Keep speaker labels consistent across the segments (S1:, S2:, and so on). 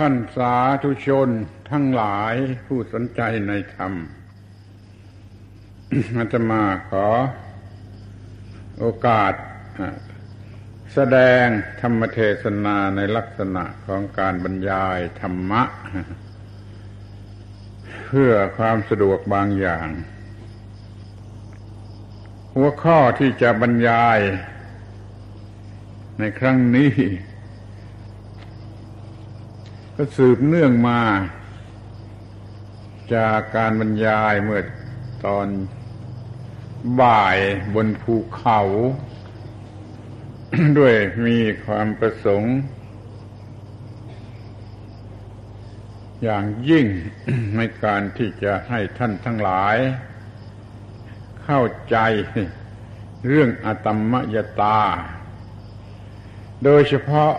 S1: ท่านสาธุชนทั้งหลายผู้สนใจในธรรมอาตมาขอโอกาสแสดงธรรมเทศนาในลักษณะของการบรรยายธรรมะ เพื่อความสะดวกบางอย่าง หัวข้อที่จะบรรยายในครั้งนี้ ก็สืบเนื่องมา จากการบรรยายเมื่อตอนบ่ายบนภูเขา ด้วยมีความประสงค์ อย่างยิ่งในการที่จะให้ท่านทั้งหลาย เข้าใจเรื่องอตมมยตา โดยเฉพาะ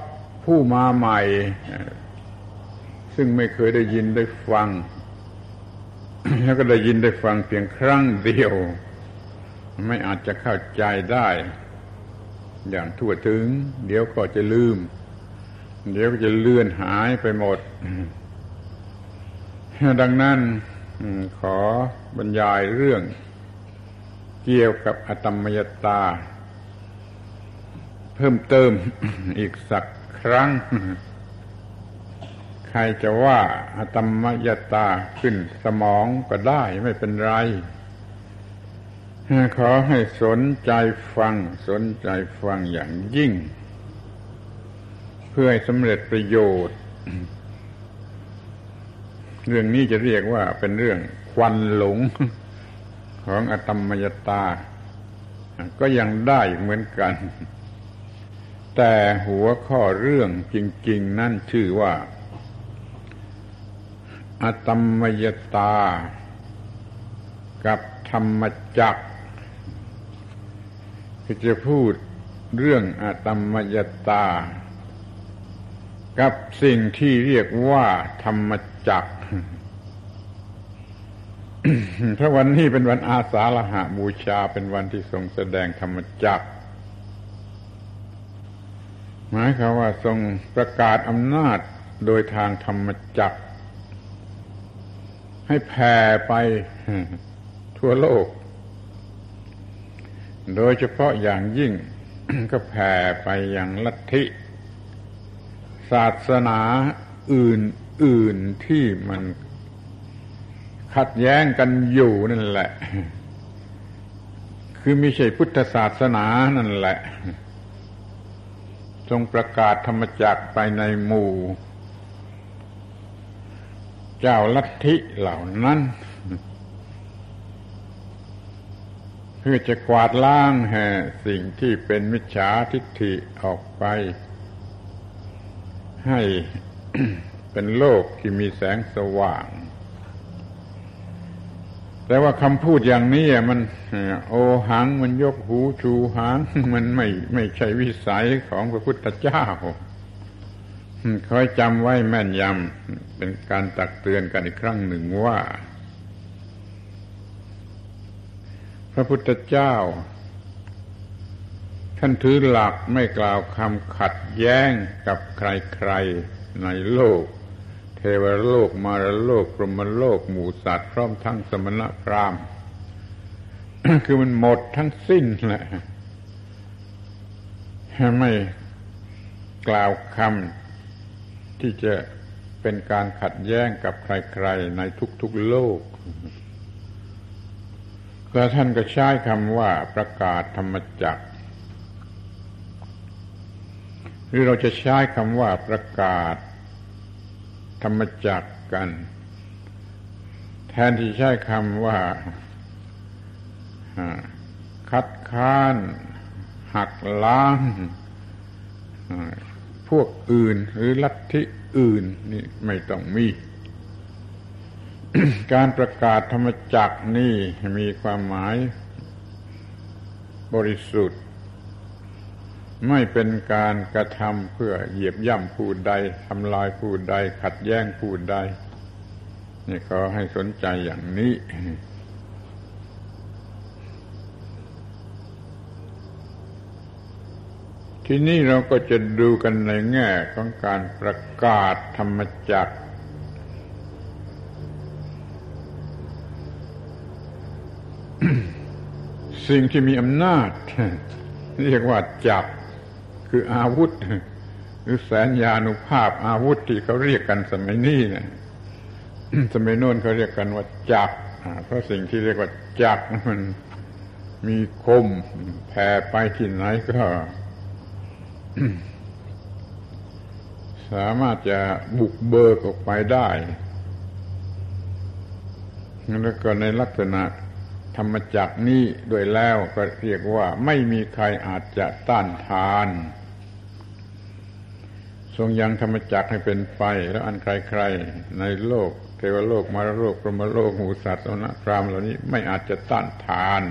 S1: ผู้มาใหม่ ซึ่งไม่เคยได้ยินได้ฟัง แล้วก็ได้ยินได้ฟังเพียงครั้งเดียว ไม่อาจจะเข้าใจได้ อย่างทั่วถึง เดี๋ยวก็จะลืม เดี๋ยวก็จะเลื่อนหายไปหมด ดังนั้นขอบรรยายเรื่อง เกี่ยวกับอตมยตา เพิ่มเติมอีกสักครั้ง รจะว่าอตมยตาขึ้นสมองก็ได้ไม่เป็นไร ขอให้สนใจฟัง สนใจฟังอย่างยิ่ง เพื่อให้สำเร็จประโยชน์ เรื่องนี้จะเรียกว่าเป็นเรื่องควันหลงของอตมมยตา ก็ยังได้เหมือนกันแต่หัวข้อเรื่องจริง ๆ นั่นชื่อว่า อตมมยตา กับธรรมจักคือจะพูดเรื่องอาตมมยตา กับสิ่งที่เรียกว่าธรรมจักพระวันนี้เป็นวันอาสาฬหาบูชาเป็นวันที่ทรงแสดงธรรมจักหมายความว่าทรงประกาศอำนาจโดยทางธรรมจัก ให้แผ่ไปทั่วโลก โดยเฉพาะอย่างยิ่งก็แผ่ไปอย่างลัทธิ ศาสนาอื่น ๆ ที่มันขัดแย้งกันอยู่นั่นแหละ คือไม่ใช่พุทธศาสนานั่นแหละ จงประกาศธรรมจักไปในหมู่ เจ้าลัทธิเหล่านั้นเพื่อจะกวาดล้างแห่สิ่งที่เป็นมิจฉาทิฏฐิออกไป ให้เป็นโลกที่มีแสงสว่าง แต่ว่าคำพูดอย่างนี้มันโอหังมันยกหูชูหังมันไม่ไม่ใช่วิสัยของพระพุทธเจ้า คอยจำไว้แม่นยำเป็นการตักเตือนกันอีกครั้งหนึ่งว่า พระพุทธเจ้า ท่านถือหลักไม่กล่าวคำขัดแย้งกับใครๆในโลก เทวโลกมารโลกพรหมโลกหมู่สัตว์พร้อมทั้งสมณพราหมณ์คือมันหมดทั้งสิ้นแหละไม่กล่าวคำ ที่จะเป็นการขัดแย้งกับใครๆในทุกๆโลกแล้วท่านก็ใช้คำว่าประกาศธรรมจักหรือเราจะใช้คำว่าประกาศธรรมจักกัน แทนที่ใช้คำว่าคัดค้าน หักล้าง พวกอื่น หรือลัทธิอื่นนี่ไม่ต้องมี การประกาศธรรมจักนี่มีความหมายบริสุทธิ์ ไม่เป็นการกระทำเพื่อเหยียบย่ำผู้ใดทำลายผู้ใด ขัดแย้งผู้ใดนี่ขอให้สนใจอย่างนี้ ทีนี้เราก็จะดูกันในแง่ของการประกาศธรรมจักรสิ่งที่มีอำนาจ เรียกว่าจักรคืออาวุธ หรือแสนยานุภาพอาวุธที่เขาเรียกกันสมัยนี้นะสมัยโน้นเขาเรียกกันว่าจักเพราะสิ่งที่เรียกว่าจักมันมีคมแผ่ไปที่ไหนก็ สามารถจะบุกเบิกออกไปได้แล้วก็ในลักษณะธรรมจักนี้โดยแล้วก็เรียกว่าไม่มีใครอาจจะต้านทาน ทรงยังธรรมจักให้เป็นไปแล้วอันใครๆในโลกเทวโลกมารโลกพรหมโลกหูสัตว์สนะพรามเหล่านี้ไม่อาจจะต้านทาน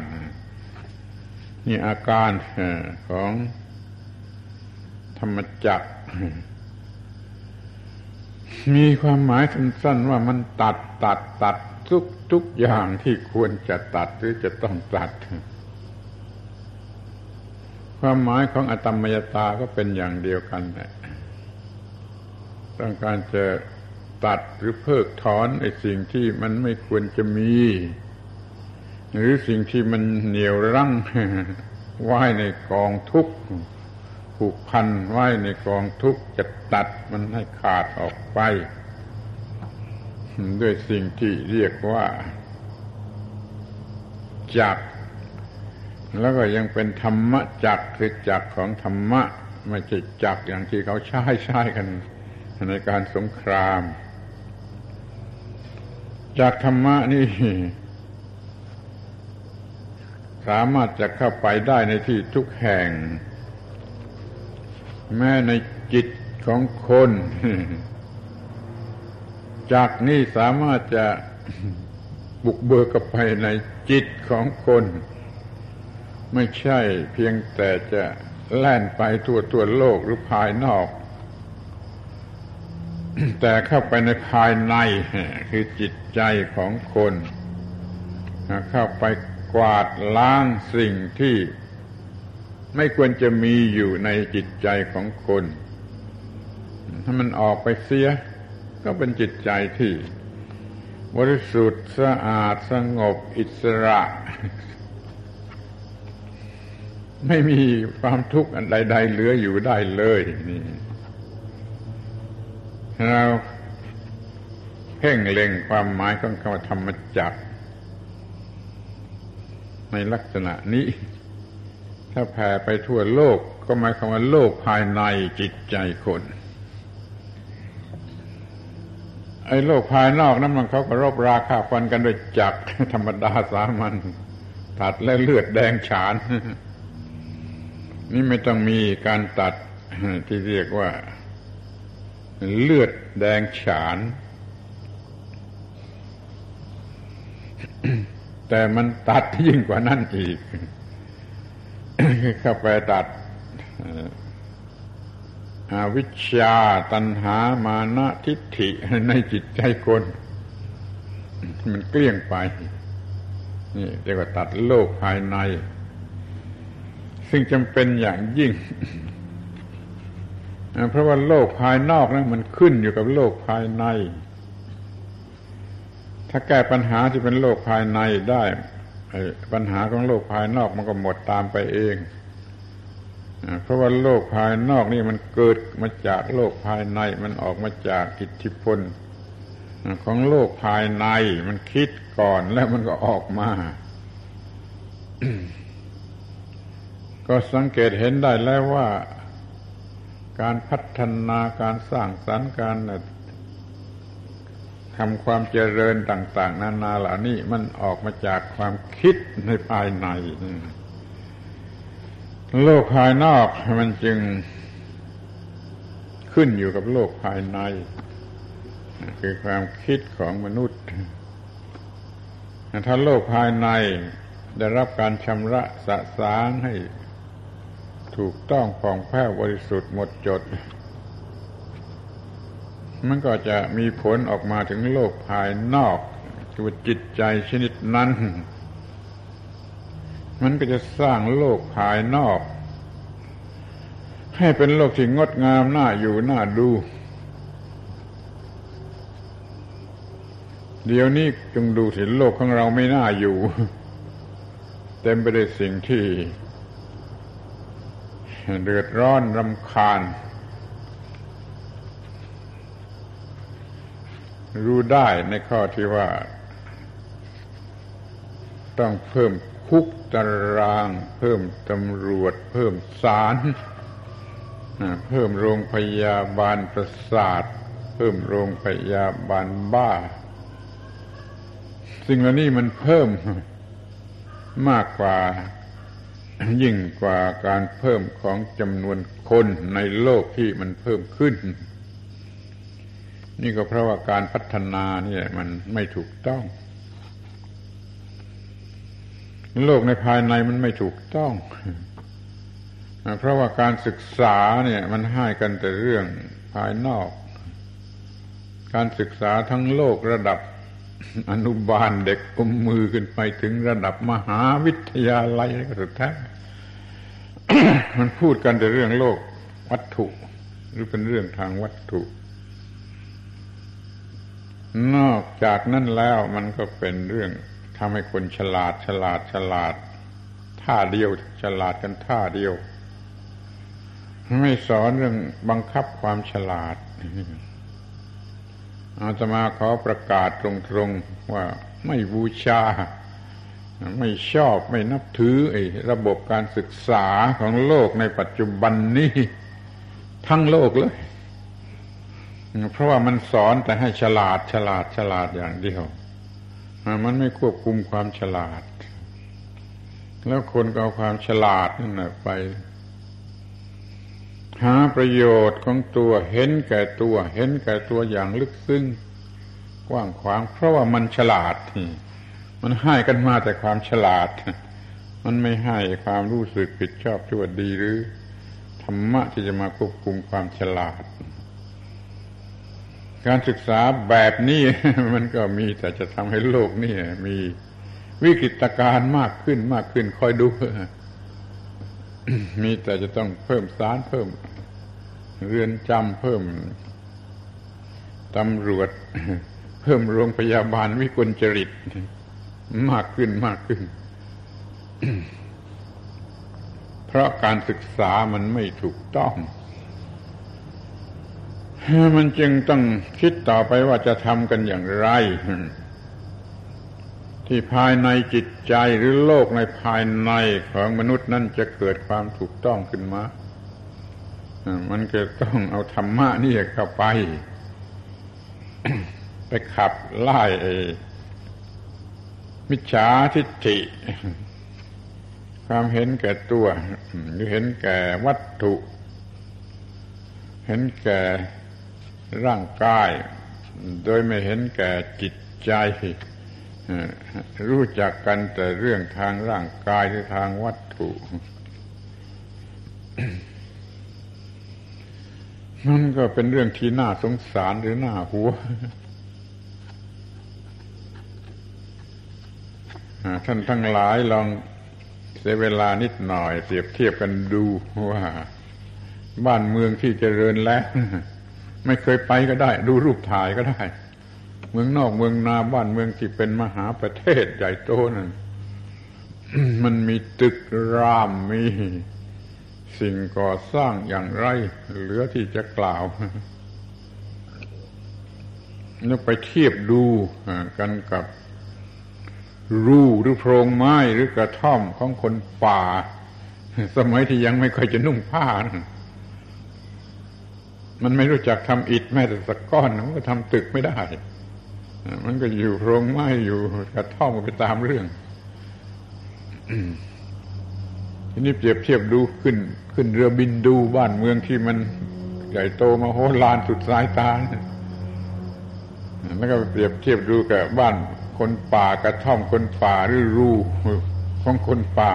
S1: นี่อาการของ ธรรมจักรมีความหมายสั้นๆว่ามันตัดตัดตัดทุกทุกอย่างที่ควรจะตัดหรือจะต้องตัด ความหมายของอตมยตาก็เป็นอย่างเดียวกันแหละต้องการจะตัดหรือเพิกถอนไอ้สิ่งที่มันไม่ควรจะมี หรือสิ่งที่มันเหนียวรั้งไว้ในกองทุกข์ ผูกพันไว้ในกองทุกข์จะตัดมันให้ขาดออกไป ด้วยสิ่งที่เรียกว่าจักแล้วก็ยังเป็นธรรมะจักคือจักของธรรมะไม่ใช่จักอย่างที่เขาใช้ใช้กันในการสงคราม จากธรรมะนี่ สามารถจะเข้าไปได้ในที่ทุกแห่ง แม้ในจิตของคนจากนี้สามารถจะบุกเบิกกับไปในจิตของคน ไม่ใช่เพียงแต่จะแล่นไปทั่วทั่วโลกหรือภายนอก แต่เข้าไปในภายในคือจิตใจของคน เข้าไปกวาดล้างสิ่งที่ ไม่ควรจะมีอยู่ในจิตใจของคน ถ้ามันออกไปเสีย ก็เป็นจิตใจที่บริสุทธิ์สะอาดสงบอิสระ ไม่มีความทุกข์อันใดๆเหลืออยู่ได้เลยนี่เราเพ่งเล็งความหมายของคำธรรมจักในลักษณะนี้ ถ้าแผ่ไปทั่วโลกก็หมายความว่าโลกภายในจิตใจคน ไอ้โลกภายนอกนั้นมันเขาก็รบราคาฟันกันด้วยจักธรรมดาสามัญตัดและเลือดแดงฉาน นี่ไม่ต้องมีการตัดที่เรียกว่า เลือดแดงฉาน แต่มันตัดยิ่งกว่านั้นอีก เข้าไปตัดอวิชชาตัณหามานะทิฏฐิในจิตใจคน มันเกลี้ยงไป นี่เรียกว่าตัดโลกภายใน ซึ่งจำเป็นอย่างยิ่ง เพราะว่าโลกภายนอกนั้นมันขึ้นอยู่กับโลกภายใน ถ้าแก้ปัญหาที่เป็นโลกภายในได้ ปัญหาของโลกภายนอกมันก็หมดตามไปเองเพราะว่าโลกภายนอกนี่มันเกิดมาจากโลกภายในมันออกมาจากอิทธิพล ของโลกภายในมันคิดก่อนแล้วมันก็ออกมา ก็สังเกตเห็นได้แล้วว่า การพัฒนาการสร้างสรรค์การ ทำความเจริญต่าง ๆ นานาเหล่านี้มันออกมาจากความคิดในภายใน โลกภายนอกมันจึงขึ้นอยู่กับโลกภายใน คือความคิดของมนุษย์ ถ้าโลกภายในได้รับการชำระสะสางให้ถูกต้องผ่องแผ้วบริสุทธิ์หมดจด มันก็จะมีผลออกมาถึงโลกภายนอกคือจิตใจชนิดนั้น มันก็จะสร้างโลกภายนอก ให้เป็นโลกที่งดงามน่าอยู่น่าดู เดี๋ยวนี้จงดูสิโลกของเราไม่น่าอยู่ เต็มไปด้วยสิ่งที่ เดือดร้อนรำคาญ รู้ได้ในข้อที่ว่า ต้องเพิ่มคุกตาราง เพิ่มตำรวจ เพิ่มศาลเพิ่มโรงพยาบาลประสาท เพิ่มโรงพยาบาลบ้า สิ่งเหล่านี้มันเพิ่มมากกว่ายิ่งกว่าการเพิ่มของจำนวนคนในโลกที่มันเพิ่มขึ้น นี่ก็เพราะว่าการพัฒนาเนี่ยมันไม่ถูกต้อง โลกในภายในมันไม่ถูกต้อง เพราะว่าการศึกษาเนี่ย มันให้กันแต่เรื่องภายนอก การศึกษาทั้งโลกระดับอนุบาลเด็กกุมมือขึ้นไปถึงระดับมหาวิทยาลัยก็สุดท้มันพูดกันแต่เรื่องโลกวัตถุ หรือเป็นเรื่องทางวัตถุ นอกจากนั้นแล้วมันก็เป็นเรื่องทำให้คนฉลาดฉลาดฉลาดท่าเดียวฉลาดกันท่าเดียว ไม่สอนเรื่องบังคับความฉลาดอาตมาขอประกาศตรงๆว่าไม่บูชา ไม่ชอบไม่นับถือไอ้ระบบการศึกษาของโลกในปัจจุบันนี้ ทั้งโลกเลย เพราะว่ามันสอนแต่ให้ฉลาดฉลาดฉลาดอย่างเดียว มันไม่ควบคุมความฉลาด แล้วคนก็เอาความฉลาดนั่นไป หาประโยชน์ของตัวเห็นแก่ตัว เห็นแก่ตัวอย่างลึกซึ้งกว้างขวาง เพราะว่ามันฉลาด มันให้กันมาแต่ความฉลาด มันไม่ให้ความรู้สึกผิดชอบชั่วดีหรือธรรมะที่จะมาควบคุมความฉลาด การศึกษาแบบนี้มันก็มีแต่จะทำให้โลกนี่มีวิกฤตการณ์มากขึ้นมากขึ้นคอยดูมีแต่จะต้องเพิ่มสารเพิ่ม เรือนจำเพิ่มตำรวจ เพิ่มโรงพยาบาลวิกลจริต มากขึ้นมากขึ้น เพราะการศึกษามันไม่ถูกต้อง มันจึงต้องคิดต่อไปว่าจะทำกันอย่างไร ที่ภายในจิตใจหรือโลกในภายในของมนุษย์นั่นจะเกิดความถูกต้องขึ้นมา มันก็ต้องเอาธรรมะนี่เข้าไป ไปขับไล่มิจฉาทิฏฐิ ความเห็นแก่ตัว หรือเห็นแก่วัตถุ เห็นแก่ ร่างกาย โดยไม่เห็นแก่จิตใจรู้จักกันแต่เรื่องทางร่างกายหรือทางวัตถุนั่นก็เป็นเรื่องที่น่าสงสารหรือน่าหัวท่านทั้งหลายลองเสียเวลานิดหน่อยเปรียบเทียบกันดูว่า บ้านเมืองที่เจริญแล้ว ไม่เคยไปก็ได้ ดูรูปถ่ายก็ได้ เมืองนอกเมืองนาบ้านเมืองที่เป็นมหาประเทศใหญ่โตนั่นมันมีตึกรามมีสิ่งก่อสร้างอย่างไร เหลือที่จะกล่าวแล้วไปเทียบดูกันกับรูหรือโพรงไม้หรือกระท่อมของคนป่า สมัยที่ยังไม่ค่อยจะนุ่งผ้านะ มันไม่รู้จักทำอิฐแม้แต่สักก้อนมันก็ทำตึกไม่ได้ มันก็อยู่โรงไม้อยู่กระท่อมไปตามเรื่องทีนี้เปรียบเทียบดูขึ้น ขึ้นเรือบินดูบ้านเมืองที่มันใหญ่โตมาโหฬารสุดสายตาแล้วก็เปรียบเทียบดูกับบ้านคนป่ากระท่อมคนป่าหรือรูของคนป่า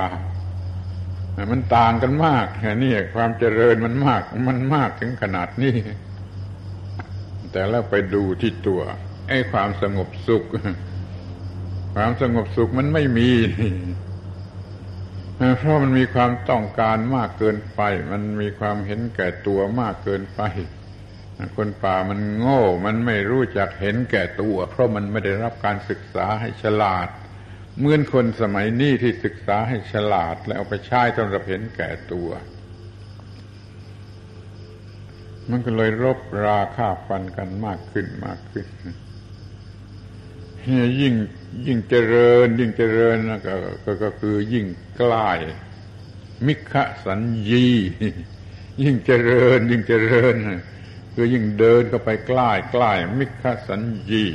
S1: มันต่างกันมากนี่ความเจริญมันมาก มันมากถึงขนาดนี้ แต่แล้วไปดูที่ตัวไอ้ความสงบสุข ความสงบสุขมันไม่มีเพราะมันมีความต้องการมากเกินไป มันมีความเห็นแก่ตัวมากเกินไป คนป่ามันโง่ มันไม่รู้จักเห็นแก่ตัว เพราะมันไม่ได้รับการศึกษาให้ฉลาด เหมือนคนสมัยนี้ที่ศึกษาให้ฉลาด แล้วเอาไปใช้สำหรับเห็นแก่ตัว มันก็เลยรบราฆ่าฟันกันมากขึ้นมากขึ้นยิ่งยิ่งเจริญ ยิ่งเจริญก็ก็ก็คือยิ่งใกล้มิขสัญญี ยิ่งเจริญ ยิ่งเจริญคือยิ่งเดินเข้าไปใกล้ใกล้มิขสัญญี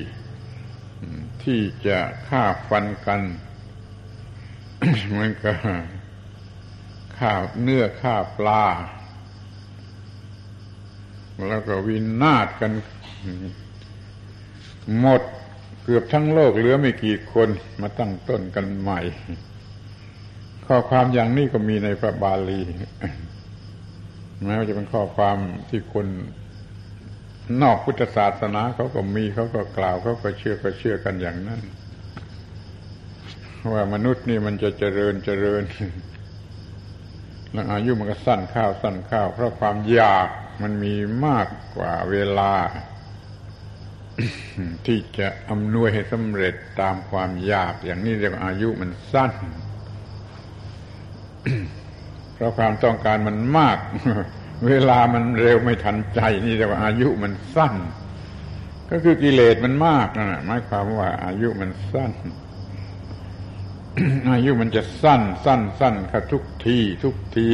S1: ที่จะฆ่าฟันกัน มันก็ฆ่าเนื้อฆ่าปลา แล้วก็วินาศกัน หมดเกือบทั้งโลกเหลือไม่กี่คนมาตั้งต้นกันใหม่ ข้อความอย่างนี้ก็มีในพระบาลีแม้ว่าจะเป็นข้อความที่คน นอกพุทธศาสนาเขาก็มีเขาก็กล่าวเขาก็เชื่อก็เชื่อกันอย่างนั้น ว่ามนุษย์นี่มันจะเจริญเจริญแล้วอายุมันก็สั้นข้าวสั้นข้าว เพราะความอยากมันมีมากกว่าเวลา ที่จะอำนวยให้สำเร็จตามความอยาก อย่างนี้เรียกว่าอายุมันสั้น เพราะความต้องการมันมาก เวลามันเร็วไม่ทันใจ นี่เรียกว่าอายุมันสั้น ก็คือกิเลสมันมากนะหมายความว่าอายุมันสั้น อายุมันจะสั้น สั้นสั้นค่ะทุกที ทุกที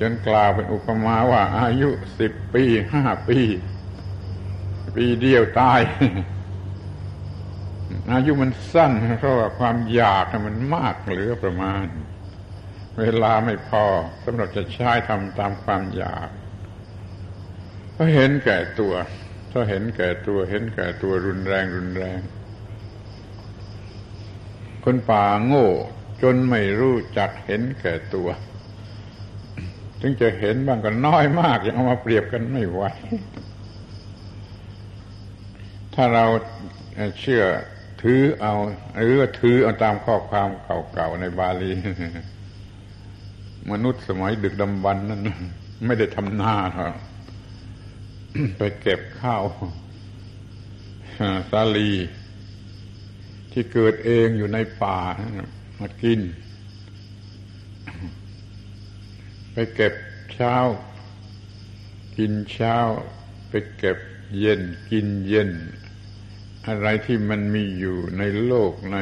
S1: จนกล่าวเป็นอุปมาว่า อายุสิบปีห้าปี ปีเดียวตาย อายุมันสั้นเพราะว่าความอยากมันมากเหลือประมาณ เวลาไม่พอสำหรับจะใช้ทำตามความอยากเพราะเห็นแก่ตัว ถ้าเห็นแก่ตัว เห็นแก่ตัวรุนแรงรุนแรง คนป่าโง่ จนไม่รู้จักเห็นแก่ตัวถึงจะเห็นบ้างก็น้อยมากยังเอามาเปรียบกันไม่ไหวถ้าเราเชื่อถือเอาหรือถือเอาตามข้อความเก่าๆในบาลี มนุษย์สมัยดึกดำบรรนั้นไม่ได้ทำนาหรอกไปเก็บข้าวสาลี ที่เกิดเองอยู่ในป่ามากิน ไปเก็บเช้า กินเช้า ไปเก็บเย็นกินเย็น อะไรที่มันมีอยู่ในโลกใน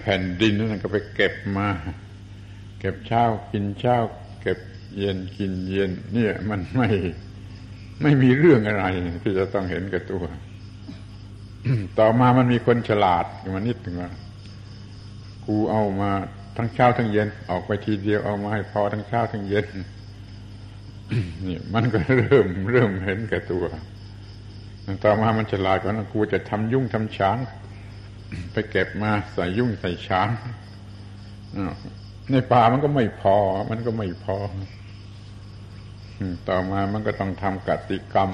S1: แผ่นดินนั่นก็ไปเก็บมา ก็บเช้ากินเช้า เก็บเย็นกินเย็น เนี่ย มันไม่ไม่มีเรื่องอะไรที่จะต้องเห็นกับตัว ต่อมามันมีคนฉลาดมานิดหนึ่งว่ากูเอามาทั้งเช้าทั้งเย็น ออกไปทีเดียวเอามาให้พอทั้งเช้าทั้งเย็นนี่มันก็เริ่มเริ่มเห็นแก่ตัว ต่อมามันฉลาดกว่ากูจะทำยุ่งทำช้าง ไปเก็บมาใส่ยุ่งใส่ช้าง ในป่ามันก็ไม่พอ มันก็ไม่พอต่อมามันก็ต้องทำกติกรรม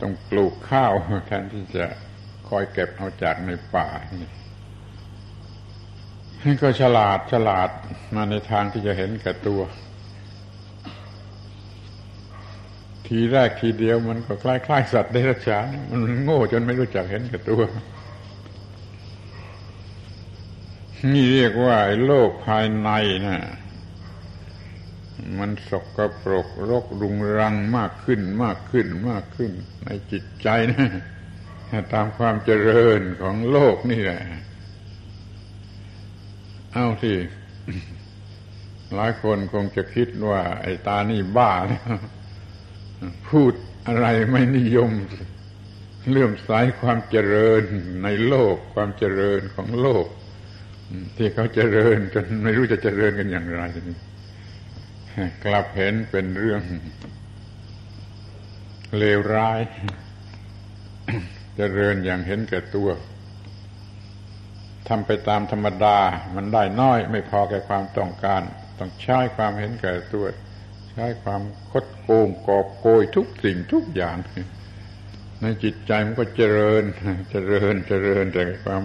S1: ต้องปลูกข้าวแทนที่จะคอยเก็บเอาจากในป่านี่ก็ฉลาดฉลาดมาในทางที่จะเห็นแก่ตัว ทีแรกทีเดียวมันก็คล้ายๆสัตว์ได้รัจฉานมันโง่จนไม่รู้จักเห็นแก่ตัว นี่เรียกว่าโลกภายในนะ่ะมันสกปรกรกรุงรังมากขึ้นมากขึ้นมากขึ้น ในจิตใจนะตามความเจริญของโลกนี่แหละ เอาที่หลายคนคงจะคิดว่า ไอ้ตานี่บ้าเนี่ยพูดอะไรไม่นิยม เลื่อมสายความเจริญในโลกความเจริญของโลก ที่เขาเจริญจนไม่รู้จะเจริญกันอย่างไรนี่กลับเห็นเป็นเรื่องเลวร้าย เจริญอย่างเห็นแก่ตัวทำไปตามธรรมดา มันได้น้อย ไม่พอแก่ความต้องการ ต้องใช้ความเห็นแก่ตัว ใช้ความคดโกงกอบโกยทุกสิ่งทุกอย่าง ในจิตใจมันก็เจริญ เจริญเจริญแต่ความ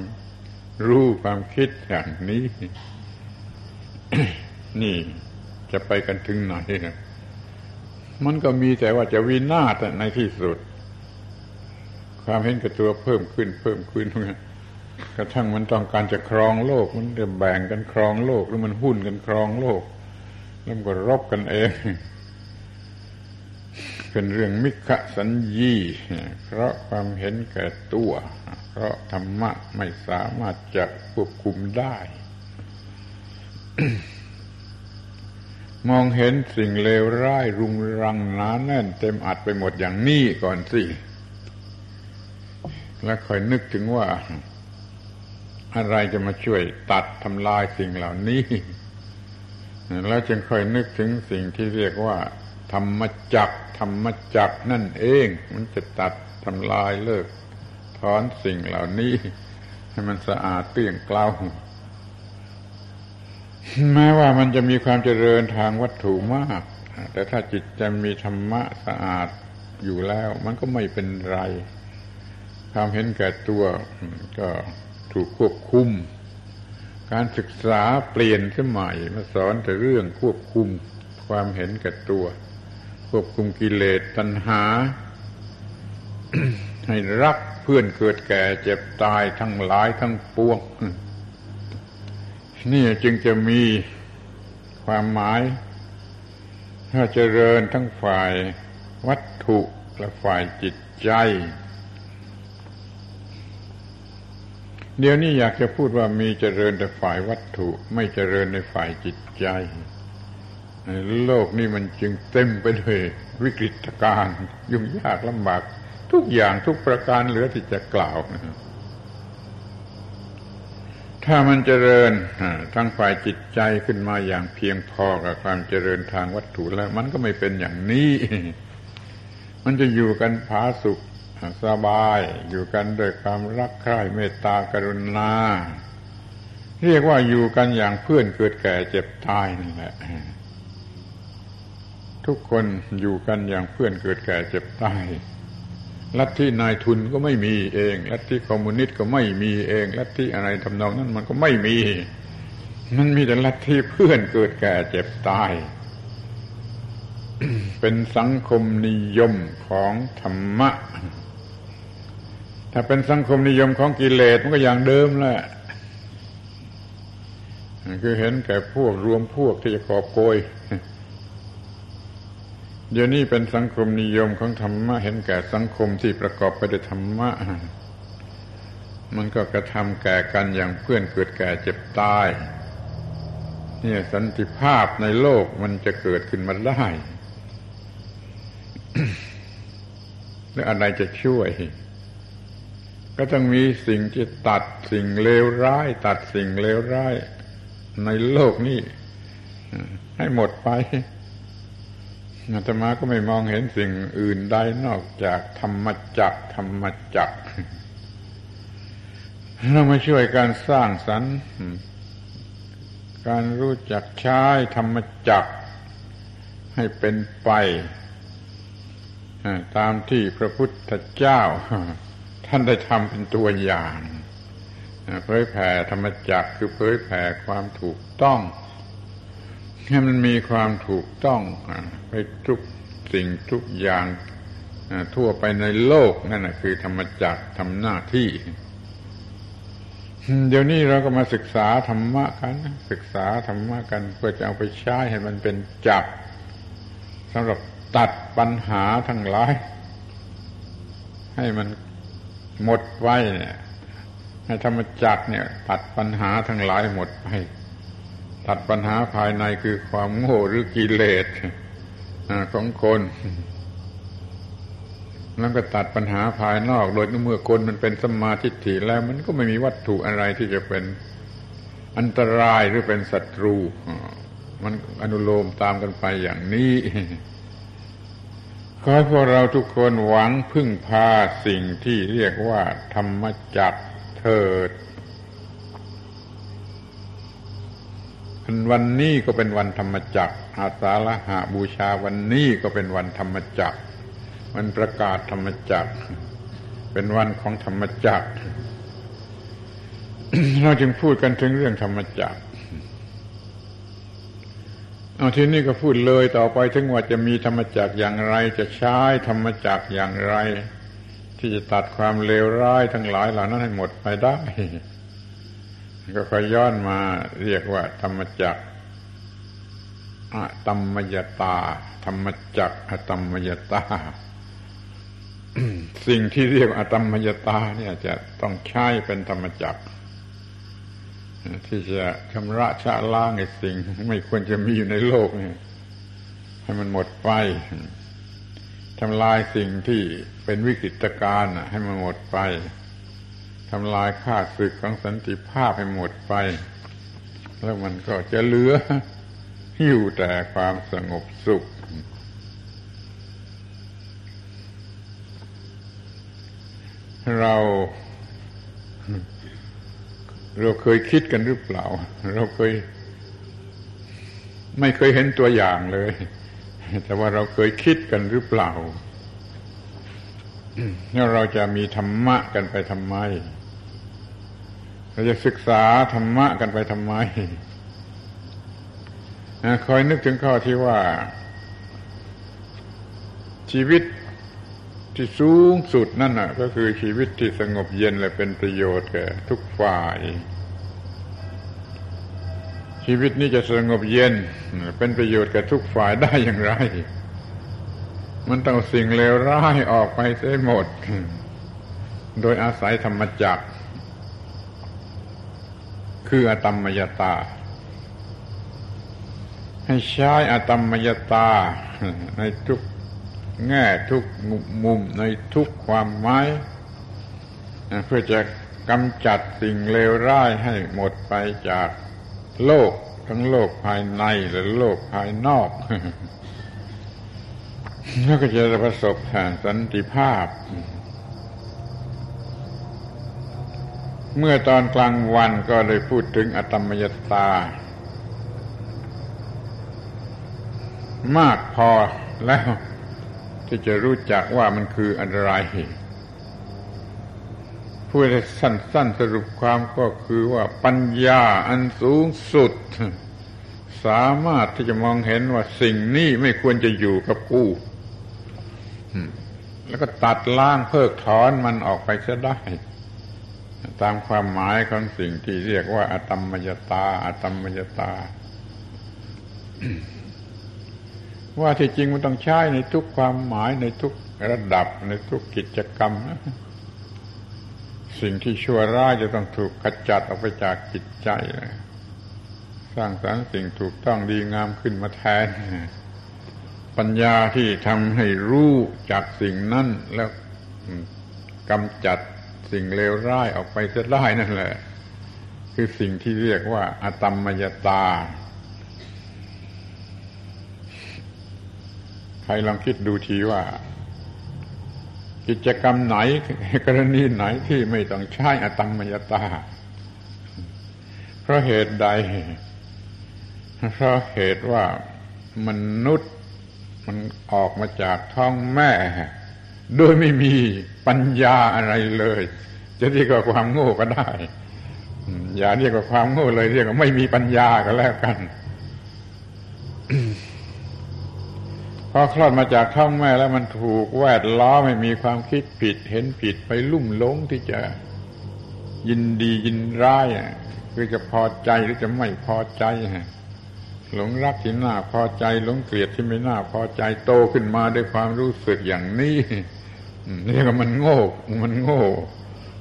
S1: รู้ความคิดอย่างนี้ นี่จะไปกันถึงไหนนะมันก็มีแต่ว่าจะวินาศในที่สุด ความเห็นกับตัวเพิ่มขึ้น เพิ่มขึ้นกระทั่งมันต้องการจะครองโลก มันจะแบ่งกันครองโลก แล้วมันหุ้นกันครองโลก แล้วมันก็รบกันเองเป็นเรื่องมิขสัญญีเพราะความเห็นแก่ตัว เพราะธรรมะไม่สามารถจะควบคุมได้ มองเห็นสิ่งเลวร้ายรุงรังหนาแน่น เต็มอัดไปหมดอย่างนี้ก่อนสิ แล้วคอยนึกถึงว่า อะไรจะมาช่วยตัดทำลายสิ่งเหล่านี้ แล้วจึงค่อยนึกถึงสิ่งที่เรียกว่าธรรมจักธรรมจักนั่นเอง มันจะตัดทำลายเลิก ถอนสิ่งเหล่านี้ ให้มันสะอาดเตี้ยงเกล้าแม้ว่ามันจะมีความเจริญทางวัตถุมาก แต่ถ้าจิตจะมีธรรมะสะอาดอยู่แล้ว มันก็ไม่เป็นไรความเห็นแก่ตัวก็ถูกควบคุม การศึกษาเปลี่ยนขึ้นใหม่มาสอนแต่เรื่องควบคุมความเห็นแก่ตัว ควบคุมกิเลสตัณหา ให้รักเพื่อนเกิดแก่เจ็บตายทั้งหลายทั้งปวง นี่จึงจะมีความหมายถ้าเจริญทั้งฝ่ายวัตถุและฝ่ายจิตใจ เดี๋ยวนี้อยากจะพูดว่ามีเจริญแต่ฝ่ายวัตถุ ไม่เจริญในฝ่ายจิตใจโลกนี้มันจึงเต็มไปด้วยวิกฤตการณ์ยุ่งยากลำบาก ทุกอย่างทุกประการเหลือที่จะกล่าวนะถ้ามันเจริญทางฝ่ายจิตใจขึ้นมาอย่างเพียงพอกับความเจริญทางวัตถุแล้ว มันก็ไม่เป็นอย่างนี้ มันจะอยู่กันผาสุขสบาย อยู่กันด้วยความรักใคร่เมตตากรุณา เรียกว่าอยู่กันอย่างเพื่อนเกิดแก่เจ็บตายนั่นแหละทุกคนอยู่กันอย่างเพื่อนเกิดแก่เจ็บตาย ลัทธินายทุนก็ไม่มีเองลัทธิคอมมิวนิสต์ก็ไม่มีเองลัทธิอะไรทำนองนั้นมันก็ไม่มีมันมีแต่ลัทธิเพื่อนเกิดแก่เจ็บตาย เป็นสังคมนิยมของธรรมะ ถ้าเป็นสังคมนิยมของกิเลสมันก็อย่างเดิมแหละคือเห็นแก่พวกรวมพวกที่จะกอบโกย เดี๋ยวนี้เป็นสังคมนิยมของธรรมะเห็นแก่สังคมที่ประกอบไปด้วยธรรมะ มันก็กระทำแก่กันอย่างเพื่อนเกิดแก่เจ็บตายเนี่ยสันติภาพในโลกมันจะเกิดขึ้นมาได้แล้วอะไรจะช่วย ก็ต้องมีสิ่งที่ตัดสิ่งเลวร้าย ตัดสิ่งเลวร้ายในโลกนี้ให้หมดไป อาตมาก็ไม่มองเห็นสิ่งอื่นใดนอกจากธรรมจักธรรมจักเรามาช่วยการสร้างสรรค์การรู้จักใช้ธรรมจักให้เป็นไปตามที่พระพุทธเจ้า ท่านได้ทำเป็นตัวอย่างเผยแผ่ธรรมจักคือเผยแผ่ความถูกต้อง ให้มันมีความถูกต้องไปทุกสิ่งทุกอย่างทั่วไปในโลกนั่นคือธรรมจักรทำหน้าที่ เดี๋ยวนี้เราก็มาศึกษาธรรมะกัน ศึกษาธรรมะกันเพื่อจะเอาไปใช้ให้มันเป็นจักสำหรับตัดปัญหาทั้งหลาย ให้มันหมดไว้เนี่ยให้ธรรมจักรเนี่ย ตัดปัญหาทั้งหลายหมดไป ตัดปัญหาภายในคือความโง่หรือกิเลสของคน แล้วก็ตัดปัญหาภายนอก โดยเมื่อคนมันเป็นสมาธิฐิแล้ว มันก็ไม่มีวัตถุอะไรที่จะเป็นอันตรายหรือเป็นศัตรู มันอนุโลมตามกันไปอย่างนี้ขอให้พวกเราทุกคนหวังพึ่งพาสิ่งที่เรียกว่า ธรรมจักเถิด วันนี้ก็เป็นวันธรรมจักรอาสาละหาบูชาวันนี้ก็เป็นวันธรรมจักวันประกาศธรรมจักรเป็นวันของธรรมจักรเราจึงพูดกันถึงเรื่องธรรมจักรเอาทีนี้ก็พูดเลยต่อไปถึงว่าจะมีธรรมจักรอย่างไร จะใช้ธรรมจักรอย่างไร ที่จะตัดความเลวร้ายทั้งหลายเหล่านั้นให้หมดไปได้ ก็ค่อยย้อนมาเรียกว่า ธรรมจักรอะตมมยตา ธรรมจักรอะตมมยตา สิ่งที่เรียกอะตัมมยตา เนี่ยจะต้องใช้เป็นธรรมจักที่จะชำระชะล้างไอ้สิ่ง ไม่ควรจะมีอยู่ในโลกนี่ให้มันหมดไปทำลายสิ่งที่เป็นวิกฤตการณ์ให้มันหมดไป ทำลายค่าศึกของสันติภาพให้หมดไป แล้วมันก็จะเหลืออยู่แต่ความสงบสุข เราเราเคยคิดกันหรือเปล่า เราเคย ไม่เคยเห็นตัวอย่างเลย แต่ว่าเราเคยคิดกันหรือเปล่าแล้วเราจะมีธรรมะกันไปทำไม เราจะศึกษาธรรมะกันไปทำไมคอยนึกถึงข้อที่ว่า ชีวิตที่สูงสุดนั่นน่ะ ก็คือชีวิตที่สงบเย็นและเป็นประโยชน์แก่ทุกฝ่าย ชีวิตนี้จะสงบเย็น เป็นประโยชน์แก่ทุกฝ่ายได้อย่างไร มันต้องสิ่งเลวร้ายออกไปเสียหมด โดยอาศัยธรรมจักร คืออตมมยตา ให้ใช้อตมมยตา ในทุกแง่ทุกมุมในทุกความหมายเพื่อจะกำจัดสิ่งเลวร้ายให้หมดไปจากโลกทั้งโลกภายในและโลกภายนอกแล้วก็จะประสบสันติภาพ เมื่อตอนกลางวันก็ได้พูดถึงอตมยตา มากพอแล้ว ที่จะรู้จักว่ามันคืออะไรพูดสั้นๆสรุปความก็คือว่าปัญญาอันสูงสุด สามารถที่จะมองเห็นว่าสิ่งนี้ไม่ควรจะอยู่กับกูแล้วก็ตัดล้างเพิกถอนมันออกไปจะได้ ตามความหมายของสิ่งที่เรียกว่าอตมมยตาอตมมยตา ว่าที่จริงมันต้องใช้ในทุกความหมายในทุกระดับในทุกกิจกรรม สิ่งที่ชั่วร้ายจะต้องถูกขจัดออกไปจากจิตใจ สร้างสรรค์สิ่งถูกต้องดีงามขึ้นมาแทน ปัญญาที่ทำให้รู้จากสิ่งนั้นแล้วกำจัด สิ่งเลวร้ายออกไปเสียได้นั่นแหละ คือสิ่งที่เรียกว่า อตมมยตา ใครลองคิดดูทีว่า กิจกรรมไหน กรณีไหนที่ไม่ต้องใช้อตมมยตา เพราะเหตุใด เพราะเหตุว่ามนุษย์มันออกมาจากท้องแม่ โดยไม่มีปัญญาอะไรเลย จะเรียกว่าความโง่ก็ได้ อย่าเรียกว่าความโง่เลย เรียกว่าไม่มีปัญญาก็แล้วกันพอคลอดมาจากท้องแม่แล้วมันถูกแวดล้อมให้มีความคิดผิด เห็นผิดไปลุ่มหลงที่จะยินดียินร้ายคือจะพอใจหรือจะไม่พอใจ หลงรักที่น่าพอใจหลงเกลียดที่ไม่น่าพอใจโตขึ้นมาด้วยความรู้สึกอย่างนี้นี่ก็มันโง่ มันโง่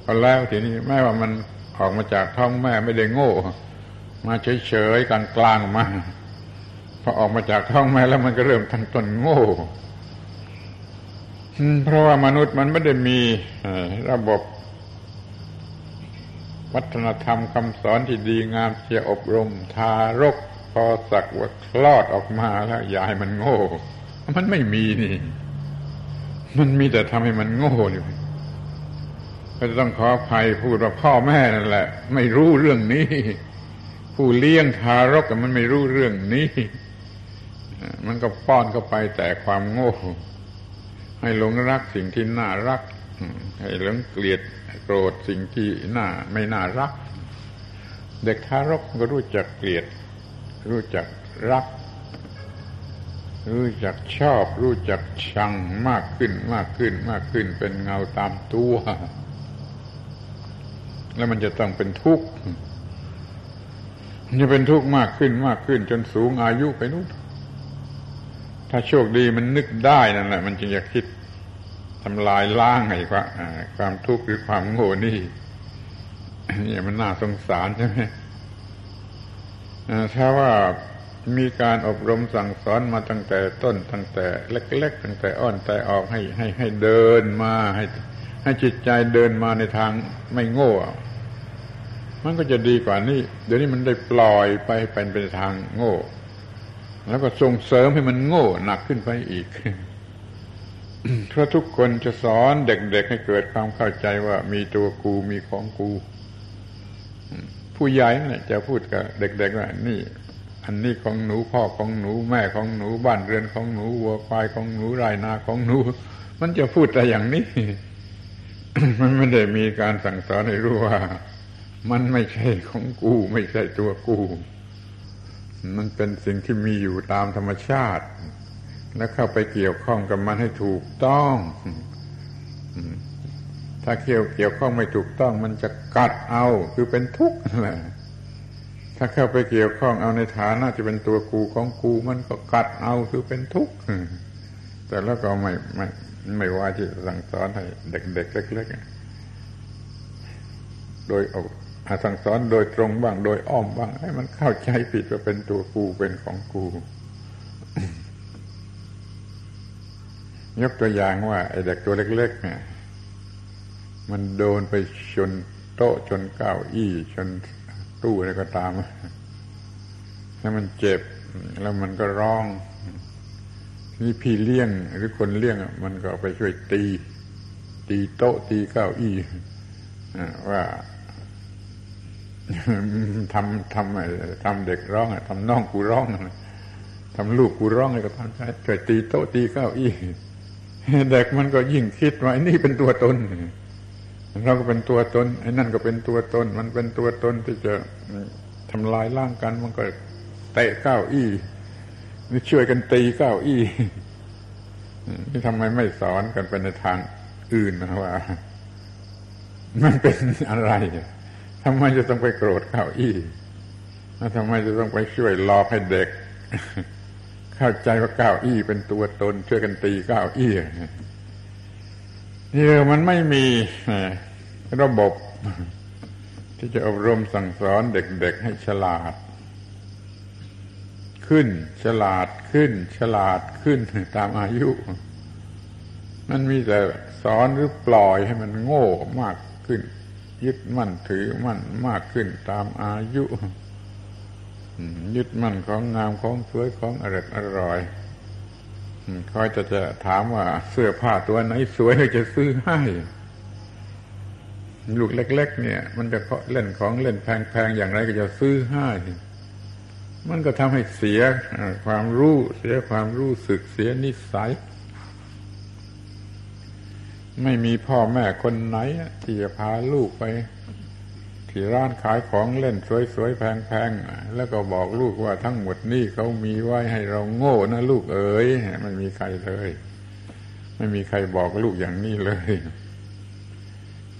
S1: ก็แล้วทีนี้แม้ว่ามันออกมาจากท้องแม่ไม่ได้โง่ มาเฉยๆกลางๆมาพอออกมาจากท้องแม่แล้วมันก็เริ่มทันต้นโง่เพราะว่ามนุษย์มันไม่ได้มีระบบ วัฒนธรรมคำสอนที่ดีงามเชียอบรมทารก พอสักว่าคลอดออกมาแล้วยายมันโง่ มันไม่มีนี่ มันมีแต่ทำให้มันโง่อยู่ก็จะต้องขออภัยพูดว่าพ่อแม่นั่นแหละ ไม่รู้เรื่องนี้ ผู้เลี้ยงทารกมันไม่รู้เรื่องนี้ มันก็ป้อนเข้าไปแต่ความโง่ ให้หลงรักสิ่งที่น่ารัก ให้หลงเกลียดโกรธสิ่งที่น่าไม่น่ารัก เด็กทารกก็รู้จักเกลียด รู้จักรัก รู้จักชอบ รู้จักชังมากขึ้นมากขึ้นมากขึ้น เป็นเงาตามตัว แล้วมันจะต้องเป็นทุกข์จะเป็นทุกข์มากขึ้นมากขึ้น จนสูงอายุไปนู้นถ้าโชคดีมันนึกได้นั่นแหละ มันจึงจะคิดทำลายล้างไอ้ความความทุกข์หรือความโง่นี่นี่มันน่าสงสารใช่ไหม ถ้าว่ามีการอบรมสั่งสอนมาตั้งแต่ต้นตั้งแต่เล็ก ๆ ตั้งแต่อ่อนแต่ออกให้ให้ให้เดินมาให้ให้จิตใจเดินมาในทางไม่โง่ มันก็จะดีกว่านี้เดี๋ยวนี้มันได้ปล่อยไปเป็นไปทางโง่ แล้วก็ส่งเสริมให้มันโง่หนักขึ้นไปอีกเพราะทุกคนจะสอนเด็กๆให้เกิดความเข้าใจว่ามีตัวกูมีของกู ผู้ใหญ่เนี่ยจะพูดกับเด็กๆว่านี่ อันนี้ของหนูพ่อของหนู แม่ของหนูบ้านเรือนของหนูวัวควายของหนูไรนาของหนู มันจะพูดแต่อย่างนี้ มันไม่ได้มีการสั่งสอนให้รู้ว่า มันไม่ใช่ของกูไม่ใช่ตัวกูมันเป็นสิ่งที่มีอยู่ตามธรรมชาติ แล้วเข้าไปเกี่ยวข้องกับมันให้ถูกต้อง ถ้าเกี่ยวเกี่ยวข้องไม่ถูกต้อง มันจะกัดเอาคือเป็นทุกข์แหละถ้าเข้าไปเกี่ยวข้องเอาในฐานะจะเป็นตัวกูของกู มันก็กัดเอาคือเป็นทุกข์แต่แล้วก็ไม่ไม่ไม่ว่าที่สั่งสอนให้เด็กๆเล็กๆโดยเอาสั่งสอนโดยตรงบ้างโดยอ้อมบ้าง ให้มันเข้าใจผิดว่าเป็นตัวกูเป็นของกู ยกตัวอย่างว่าไอ้เด็กตัวเล็ก ๆ เนี่ย มันโดนไปชนโต๊ะชนเก้าอี้ชนตู้อะไรก็ตามแล้วมันเจ็บแล้วมันก็ร้อง นี่พี่เลี้ยงหรือคนเลี้ยงมันก็ไปช่วยตี ตีโต๊ะตีเก้าอี้ว่าทำทำทำเด็กร้องทำน้องกูร้องทำลูกกูร้องอะไรก็ทำใช่ช่วยตีโต๊ะตีเก้าอี้เด็กมันก็ยิ่งคิดว่าไอ้นี่เป็นตัวตน เราก็เป็นตัวตนไอ้นั่นก็เป็นตัวตน มันเป็นตัวตนที่จะทำลายร่างกัน มันก็เตะก้าวอี้นี่ช่วยกันตีก้าวอี้นี่ทำไมไม่สอนกันไปในทางอื่นนะว่า มันเป็นอะไรทำไมจะต้องไปโกรธก้าวอี้แล้วทำไมจะต้องไปช่วยหลอกให้เด็ก เข้าใจว่าก้าวอี้เป็นตัวตน ช่วยกันตีก้าวอี้นี่มันไม่มี ระบบ ที่จะอบรมสั่งสอนเด็กๆให้ฉลาด ขึ้นฉลาดขึ้น ฉลาดขึ้นตามอายุ มันมีแต่สอนหรือปล่อยให้มันโง่มากขึ้น ยึดมั่นถือมั่นมากขึ้นตามอายุยึดมั่นของงามของสวยของอร่อยอร่อยคอยจะจะถามว่าเสื้อผ้าตัวไหนสวยจะซื้อให้ ลูกเล็ก ๆ เนี่ย มันจะเล่นของเล่นแพงๆอย่างไรก็จะซื้อให้มันก็ทำให้เสียความรู้เสียความรู้สึกเสียนิสัย ไม่มีพ่อแม่คนไหนที่จะพาลูกไป ที่ร้านขายของเล่นสวยๆแพงๆแล้วก็บอกลูกว่าทั้งหมดนี่เขามีไว้ให้เราโง่นะลูกเอ๋ยไม่มีใครเลย ไม่มีใครบอกลูกอย่างนี้เลย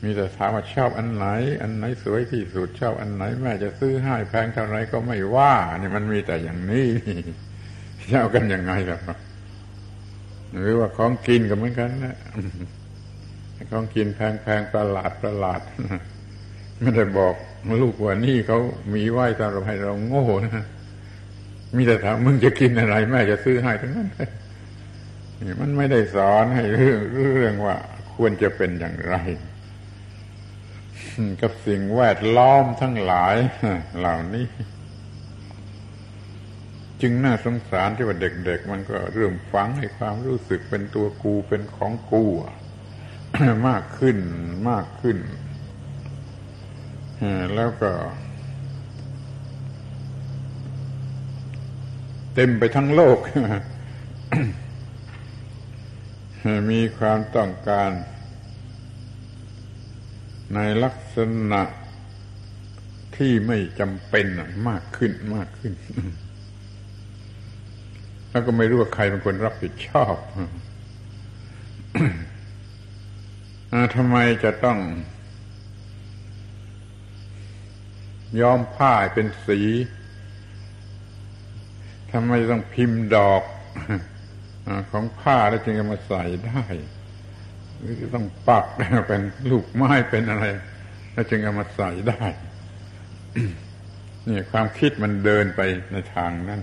S1: มีแต่ถามว่าชอบอันไหน อันไหนสวยที่สุดชอบอันไหน แม่จะซื้อให้แพงเท่าไรก็ไม่ว่านี่มันมีแต่อย่างนี้เจ้ากันยังไงล่ะหรือว่าของกินก็เหมือนกันนะของกินแพงๆประหลาดประหลาดไม่ได้บอกลูกว่านี่เขามีไหว้สำหรับให้เราโง่นะมีแต่ถามมึงจะกินอะไร แม่จะซื้อให้ทั้งนั้นมันไม่ได้สอนให้เรื่องเรื่องว่าควรจะเป็นอย่างไร กับสิ่งแวดล้อมทั้งหลายเหล่านี้ จึงน่าสงสารที่ว่าเด็กๆ มันก็เริ่มฝังให้ความรู้สึกเป็นตัวกูเป็นของกูมากขึ้นมากขึ้นแล้วก็ เต็มไปทั้งโลก มีความต้องการ ในลักษณะที่ไม่จำเป็นมากขึ้นมากขึ้น แล้วก็ไม่รู้ว่าใครเป็นคนรับผิดชอบทำไมจะต้องย้อมผ้าเป็นสีทำไมต้องพิมพ์ดอก ของผ้าแล้วจึงจะมาใส่ได้ หรือจะต้องปักเป็นลูกไม้เป็นอะไร แล้วจึงจะมาใส่ได้นี่ความคิดมันเดินไปในทางนั้น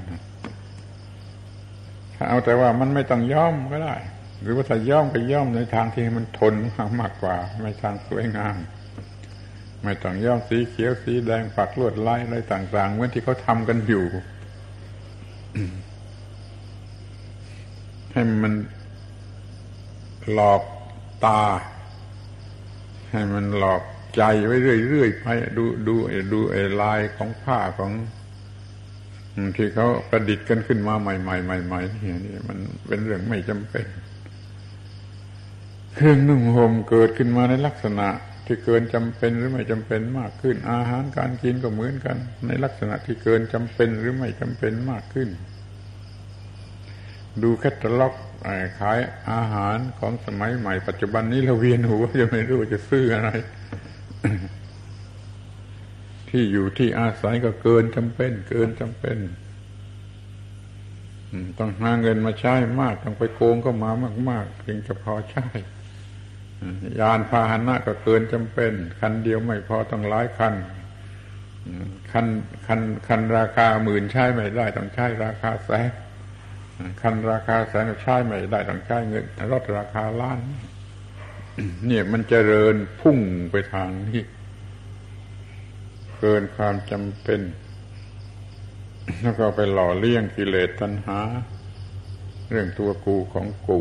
S1: ถ้าเอาแต่ว่ามันไม่ต้องย้อมก็ได้ หรือว่าถ้าย้อมก็ย้อมในทางที่มันทนมากกว่า ไม่ทางสวยงาม ไม่ต้องย้อมสีเขียวสีแดงปักลวดลายอะไรต่าง ๆ เหมือนที่เขาทำกันอยู่ ให้มันหลอก ตา ให้มันหลอกใจไว้เรื่อยๆไปดูดูดูไอ้ลายของผ้าของที่เขาประดิษฐ์กันขึ้นมาใหม่ๆใหม่ๆนี่นี่มันเป็นเรื่องไม่จำเป็น เครื่องนุ่งห่มเกิดขึ้นมาในลักษณะที่เกินจำเป็นหรือไม่จำเป็นมากขึ้น อาหารการกินก็เหมือนกัน ในลักษณะที่เกินจำเป็นหรือไม่จำเป็นมากขึ้น ดูแคตตาล็อก ขายอาหารของสมัยใหม่ ปัจจุบันนี้เราเวียนหัวจะไม่รู้จะซื้ออะไร ที่อยู่ที่อาศัยก็เกินจำเป็น เกินจำเป็นต้องหาเงินมาใช้มาก ต้องไปโกงก็มามากๆจึงจะพอใช้ยานพาหนะก็เกินจำเป็น คันเดียวไม่พอต้องหลายคันคันคันคันราคาหมื่นใช้ไม่ได้ ต้องใช้ราคาแสน คันราคาแสนใช้ไม่ได้ต้องใช้เงินรถราคาล้าน เนี่ยมันจเจริญพุ่งไปทางนี้เกินความจำเป็น แล้วก็ไปหล่อเลี้ยงกิเลสตัณหา เรื่องตัวกูของกู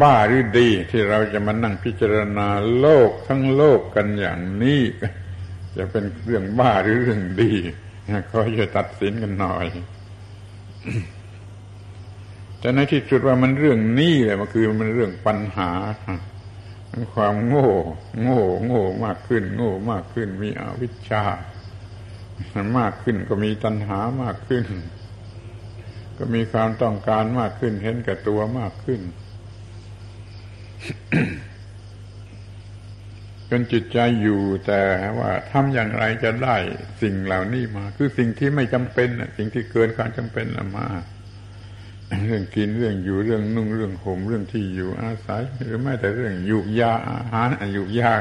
S1: บ้าหรือดีที่เราจะมานั่งพิจารณาโลกทั้งโลกกันอย่างนี้ จะเป็นเรื่องบ้าหรือเรื่องดี เขาจะตัดสินกันหน่อย แต่ในที่สุดว่ามันเรื่องนี้เลยมันคือมันเรื่องปัญหาความโง่ โง่ โง่มากขึ้น โง่มากขึ้น มีอวิชชามากขึ้นก็มีตัณหามากขึ้น ก็มีความต้องการมากขึ้น เห็นแก่ตัวมากขึ้น จนจิตใจอยู่แต่ว่าทำอย่างไรจะได้สิ่งเหล่านี้มา คือสิ่งที่ไม่จำเป็นสิ่งที่เกินความจำเป็นมาเรื่องกินเรื่องอยู่เรื่องนุ่งเรื่องห่มเรื่องที่อยู่อาศัย หรือแม้แต่เรื่องยูกยาอาหารอยุยา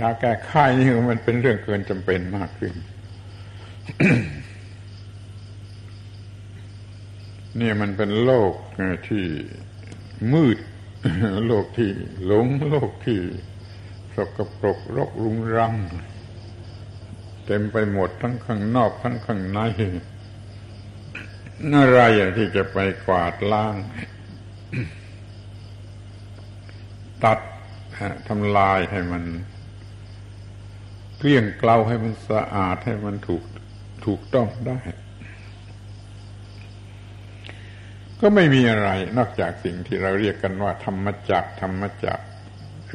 S1: ยาแก้ไข้นี่มันเป็นเรื่องเกินจำเป็นมากขึ้นนี่มันเป็นโลกที่มืด โลกที่หลงโลกที่ สกปรกรกรุงรัง เต็มไปหมดทั้งข้างนอกทั้งข้างในอะไรที่จะไปกวาดล้าง ตัดทำลายให้มันเกลี้ยงเกลาให้มันสะอาดให้มันถูกถูกต้องได้ ก็ไม่มีอะไรนอกจากสิ่งที่เราเรียกกันว่า ธรรมจักธรรมจัก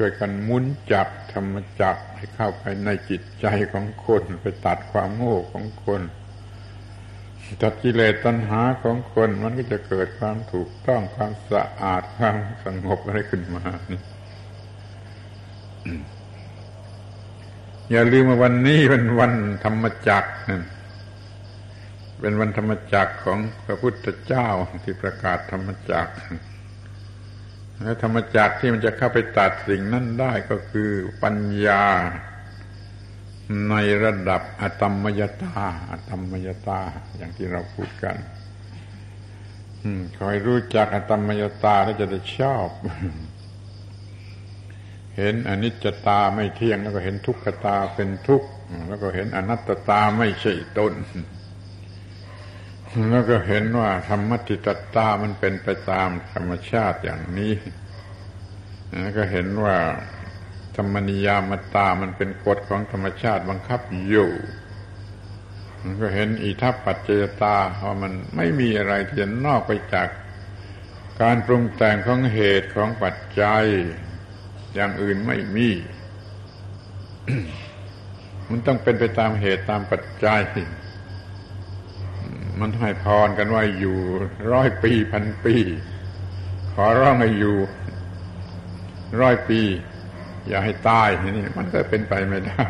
S1: ช่วยกันมุนจับธรรมจักให้เข้าไปในจิตใจของคน ไปตัดความโง่ของคนตัดกิเลสตัณหาของคนมันก็จะเกิดความถูกต้องความสะอาดความสงบอะไรขึ้นมาอย่าลืมว่าวันนี้เป็นวันธรรมจักรเป็นวันธรรมจักรของพระพุทธเจ้าที่ประกาศธรรมจักร และธรรมจักที่มันจะเข้าไปตัดสิ่งนั้นได้ก็คือปัญญาในระดับอตมมยตาอตมมยตา อย่างที่เราพูดกันคอยรู้จักอตมมยตาแล้วจะได้ชอบ เห็นอนิจจตาไม่เที่ยง แล้วก็เห็นทุกขตาเป็นทุกข์แล้วก็เห็นอนัตตาไม่ใช่ตน แล้วก็เห็นว่าธรรมติตตามันเป็นไปตามธรรมชาติอย่างนี้ แล้วก็เห็นว่าธรรมนิยามตามันเป็นกฎของธรรมชาติบังคับอยู่มันก็เห็นอิทัปปัจเจตาว่ามันไม่มีอะไรที่จะนอกไปจากการปรุงแต่งของเหตุของปัจจัย อย่างอื่นไม่มี มันต้องเป็นไปตามเหตุตามปัจจัย มันให้พรกันว่าอยู่ร้อยปีพันปี ขอร้องให้อยู่ร้อยปี อย่าให้ตายนี่มันก็เป็นไปไม่ได้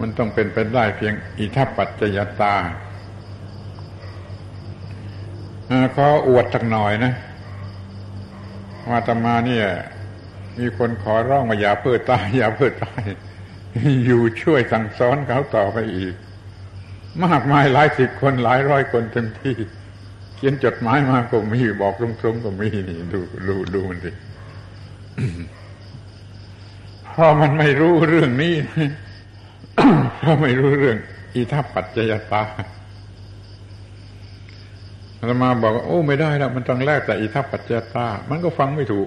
S1: มันต้องเป็นไปได้เพียงอิทัปปัจจยตาขออวดสักหน่อยนะว่าตมาเนี่ย มีคนขอร้องมาอย่าเพื่อตายอย่าเพื่อตาย อยู่ช่วยสั่งสอนเขาต่อไปอีก มากมายหลายสิบคนหลายร้อยคนเต็มที่ เขียนจดหมายมาก็มีบอกตรงๆก็มีนี่ดูดูดูมันสิเพราะมันไม่รู้เรื่องนี้เพราะไม่รู้เรื่อง อิทัปปัจจยตาอาตมาบอกว่าโอ้ไม่ได้แล้วมันต้องแลกแต่อิทัปปัจจยตา มันก็ฟังไม่ถูก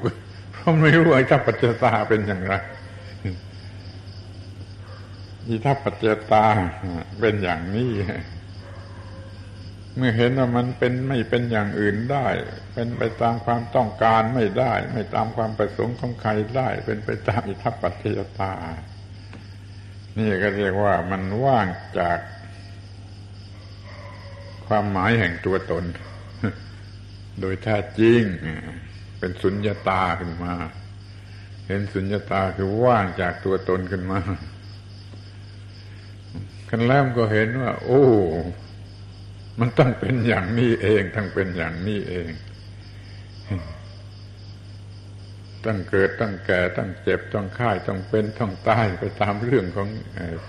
S1: เพราะไม่รู้อิทัปปัจจยตาเป็นอย่างไร อิทัปปัจจตาเป็นอย่างนี้ เมื่อเห็นว่ามันเป็นไม่เป็นอย่างอื่นได้ เป็นไปตามความต้องการไม่ได้ ไม่ตามความประสงค์ของใครได้ เป็นไปตามอิทัปปัจจตา นี่ก็เรียกว่ามันว่างจาก ความหมายแห่งตัวตน โดยแท้จริง เป็นสุญญาตาขึ้นมา เห็นสุญญาตาคือว่างจากตัวตนขึ้นมา คันแล้วก็เห็นว่า โอ้ มันต้องเป็นอย่างนี้เองทั้งเป็นอย่างนี้เองต้องเกิดต้องแก่ต้องเจ็บต้องค่ายต้องเป็นต้องตายไปตามเรื่องของ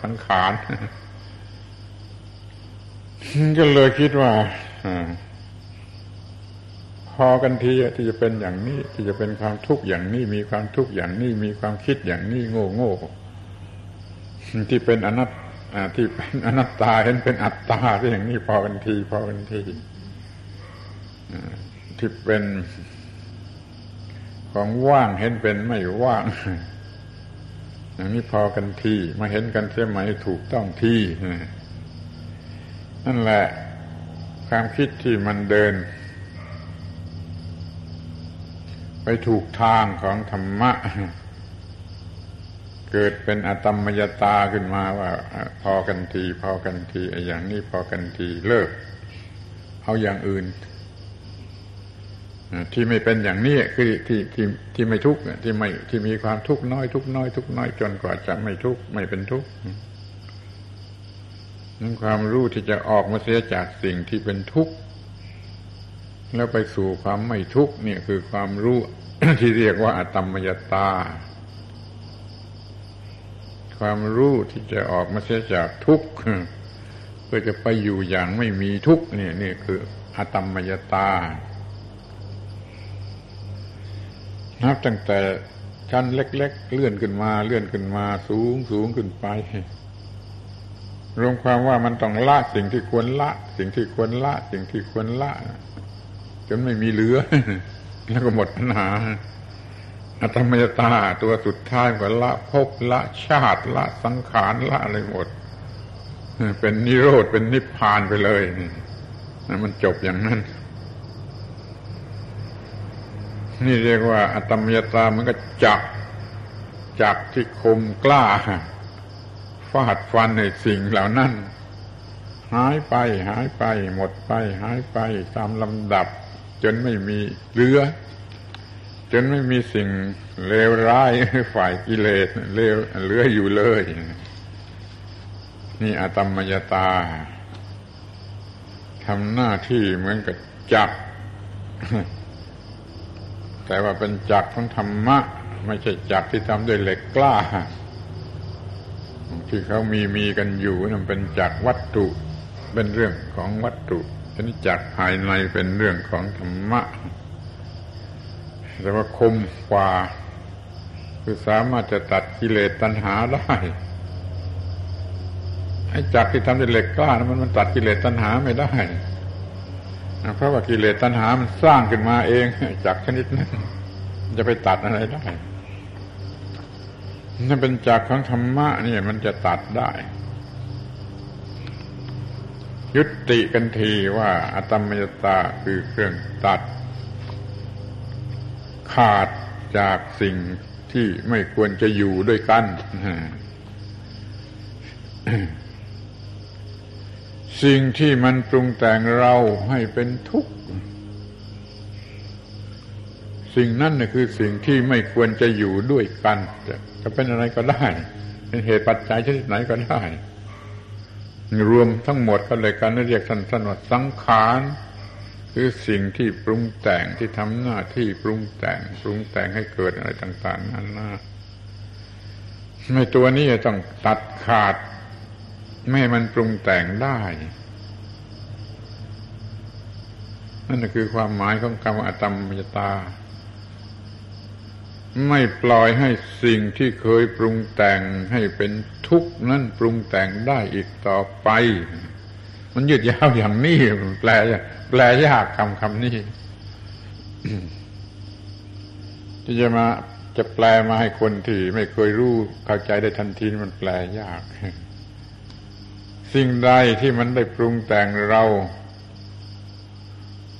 S1: สังขารก็เลยคิดว่าพอกันทีที่จะเป็นอย่างนี้ ที่จะเป็นความทุกข์อย่างนี้ มีความทุกข์อย่างนี้ มีความคิดอย่างนี้โง่โง่ที่เป็นอนัต ที่เป็นอนัตตาเห็นเป็นอัตตาที่อย่างนี้พอกันที พอกันทีที่เป็นของว่างเห็นเป็นไม่ว่างอย่างนี้พอกันทีมาเห็นกันเสียไหมถูกต้องที่นั่นแหละความคิดที่มันเดิน ไปถูกทางของธรรมะ เกิดเป็นอตมมยตาขึ้นมาว่า พอกันที พอกันทีไออย่างนี้พอกันทีเลิก เอาอย่างอื่น ที่ไม่เป็นอย่างนี้คือที่ที่ที่ไม่ทุกข์ที่ไม่ที่มีความทุกข์น้อยทุกน้อยทุกน้อยจนกว่าจะไม่ทุกข์ไม่เป็นทุกข์นั้นความรู้ที่จะออกมาเสียจากสิ่งที่เป็นทุกข์แล้วไปสู่ความไม่ทุกข์เนี่ยคือความรู้ที่เรียกว่าอตมมยตา ความรู้ที่จะออกมาเสียจากทุกข์เพื่อจะไปอยู่อย่างไม่มีทุกข์นี่นี่คืออตมมยตา นับตั้งแต่ชั้นเล็ก ๆ เลื่อนขึ้นมา เลื่อนขึ้นมา สูงสูงขึ้นไปรวมความว่ามันต้องละสิ่งที่ควรละ สิ่งที่ควรละ สิ่งที่ควรละจนไม่มีเหลือ แล้วก็หมดปัญหา อัตมยตาตัวสุดท้ายก็ละภพละชาติละสังขารละอะไรหมด เป็นนิโรธเป็นนิพพานไปเลยนี่มันจบอย่างนั้น นี่เรียกว่าอัตมยตามันก็จับจับที่คมกล้าฟาดฟันในสิ่งเหล่านั้น หายไปหายไป หมดไป หายไปตามลำดับ จนไม่มีเหลือ จนไม่มีสิ่งเลวร้ายฝ่ายกิเลสเลวเหลืออยู่เลย นี่อาตมยตาทำหน้าที่เหมือนกับจักแต่ว่าเป็นจักของธรรมะ ไม่ใช่จักที่ทำด้วยเหล็กกล้า ที่เขามีมีกันอยู่นั่นเป็นจากวัตถุเป็นเรื่องของวัตถุชนิดจากภายในเป็นเรื่องของธรรมะ แต่ว่าคมกว่า คือสามารถจะตัดกิเลสตัณหาได้ไอ้จักที่ทำด้วยเหล็กกล้านะมันมันตัดกิเลสตัณหาไม่ได้เพราะว่ากิเลสตัณหามันสร้างขึ้นมาเองจากชนิดนั้นจะไปตัดอะไรได้ถ้าเป็นจักของธรรมะนี่มันจะตัดได้ ยุติกันทีว่า อตมยตาคือเครื่องตัด ขาดจากสิ่งที่ไม่ควรจะอยู่ด้วยกัน สิ่งที่มันปรุงแต่งเราให้เป็นทุกข์ สิ่งนั้นนะคือสิ่งที่ไม่ควรจะอยู่ด้วยกัน จะเป็นอะไรก็ได้ เป็นเหตุปัจจัยชนิดไหนก็ได้ รวมทั้งหมดก็เลยการเรียกสั้นว่าสังขาร คือสิ่งที่ปรุงแต่งที่ทำหน้าที่ปรุงแต่ง ปรุงแต่งให้เกิดอะไรต่างๆนั่นนะในตัวนี้จะต้องตัดขาด ไม่ให้มันปรุงแต่งได้ นั่นคือความหมายของคำว่าอตมมยตา ไม่ปล่อยให้สิ่งที่เคยปรุงแต่งให้เป็นทุกข์นั้นปรุงแต่งได้อีกต่อไป มันยืดยาวอย่างนี้แปลแปลยากคำคำนี้ที่จะมาจะแปลมาให้คนที่ไม่เคยรู้เข้าใจได้ทันทีมันแปลยาก สิ่งใดที่มันได้ปรุงแต่งเรา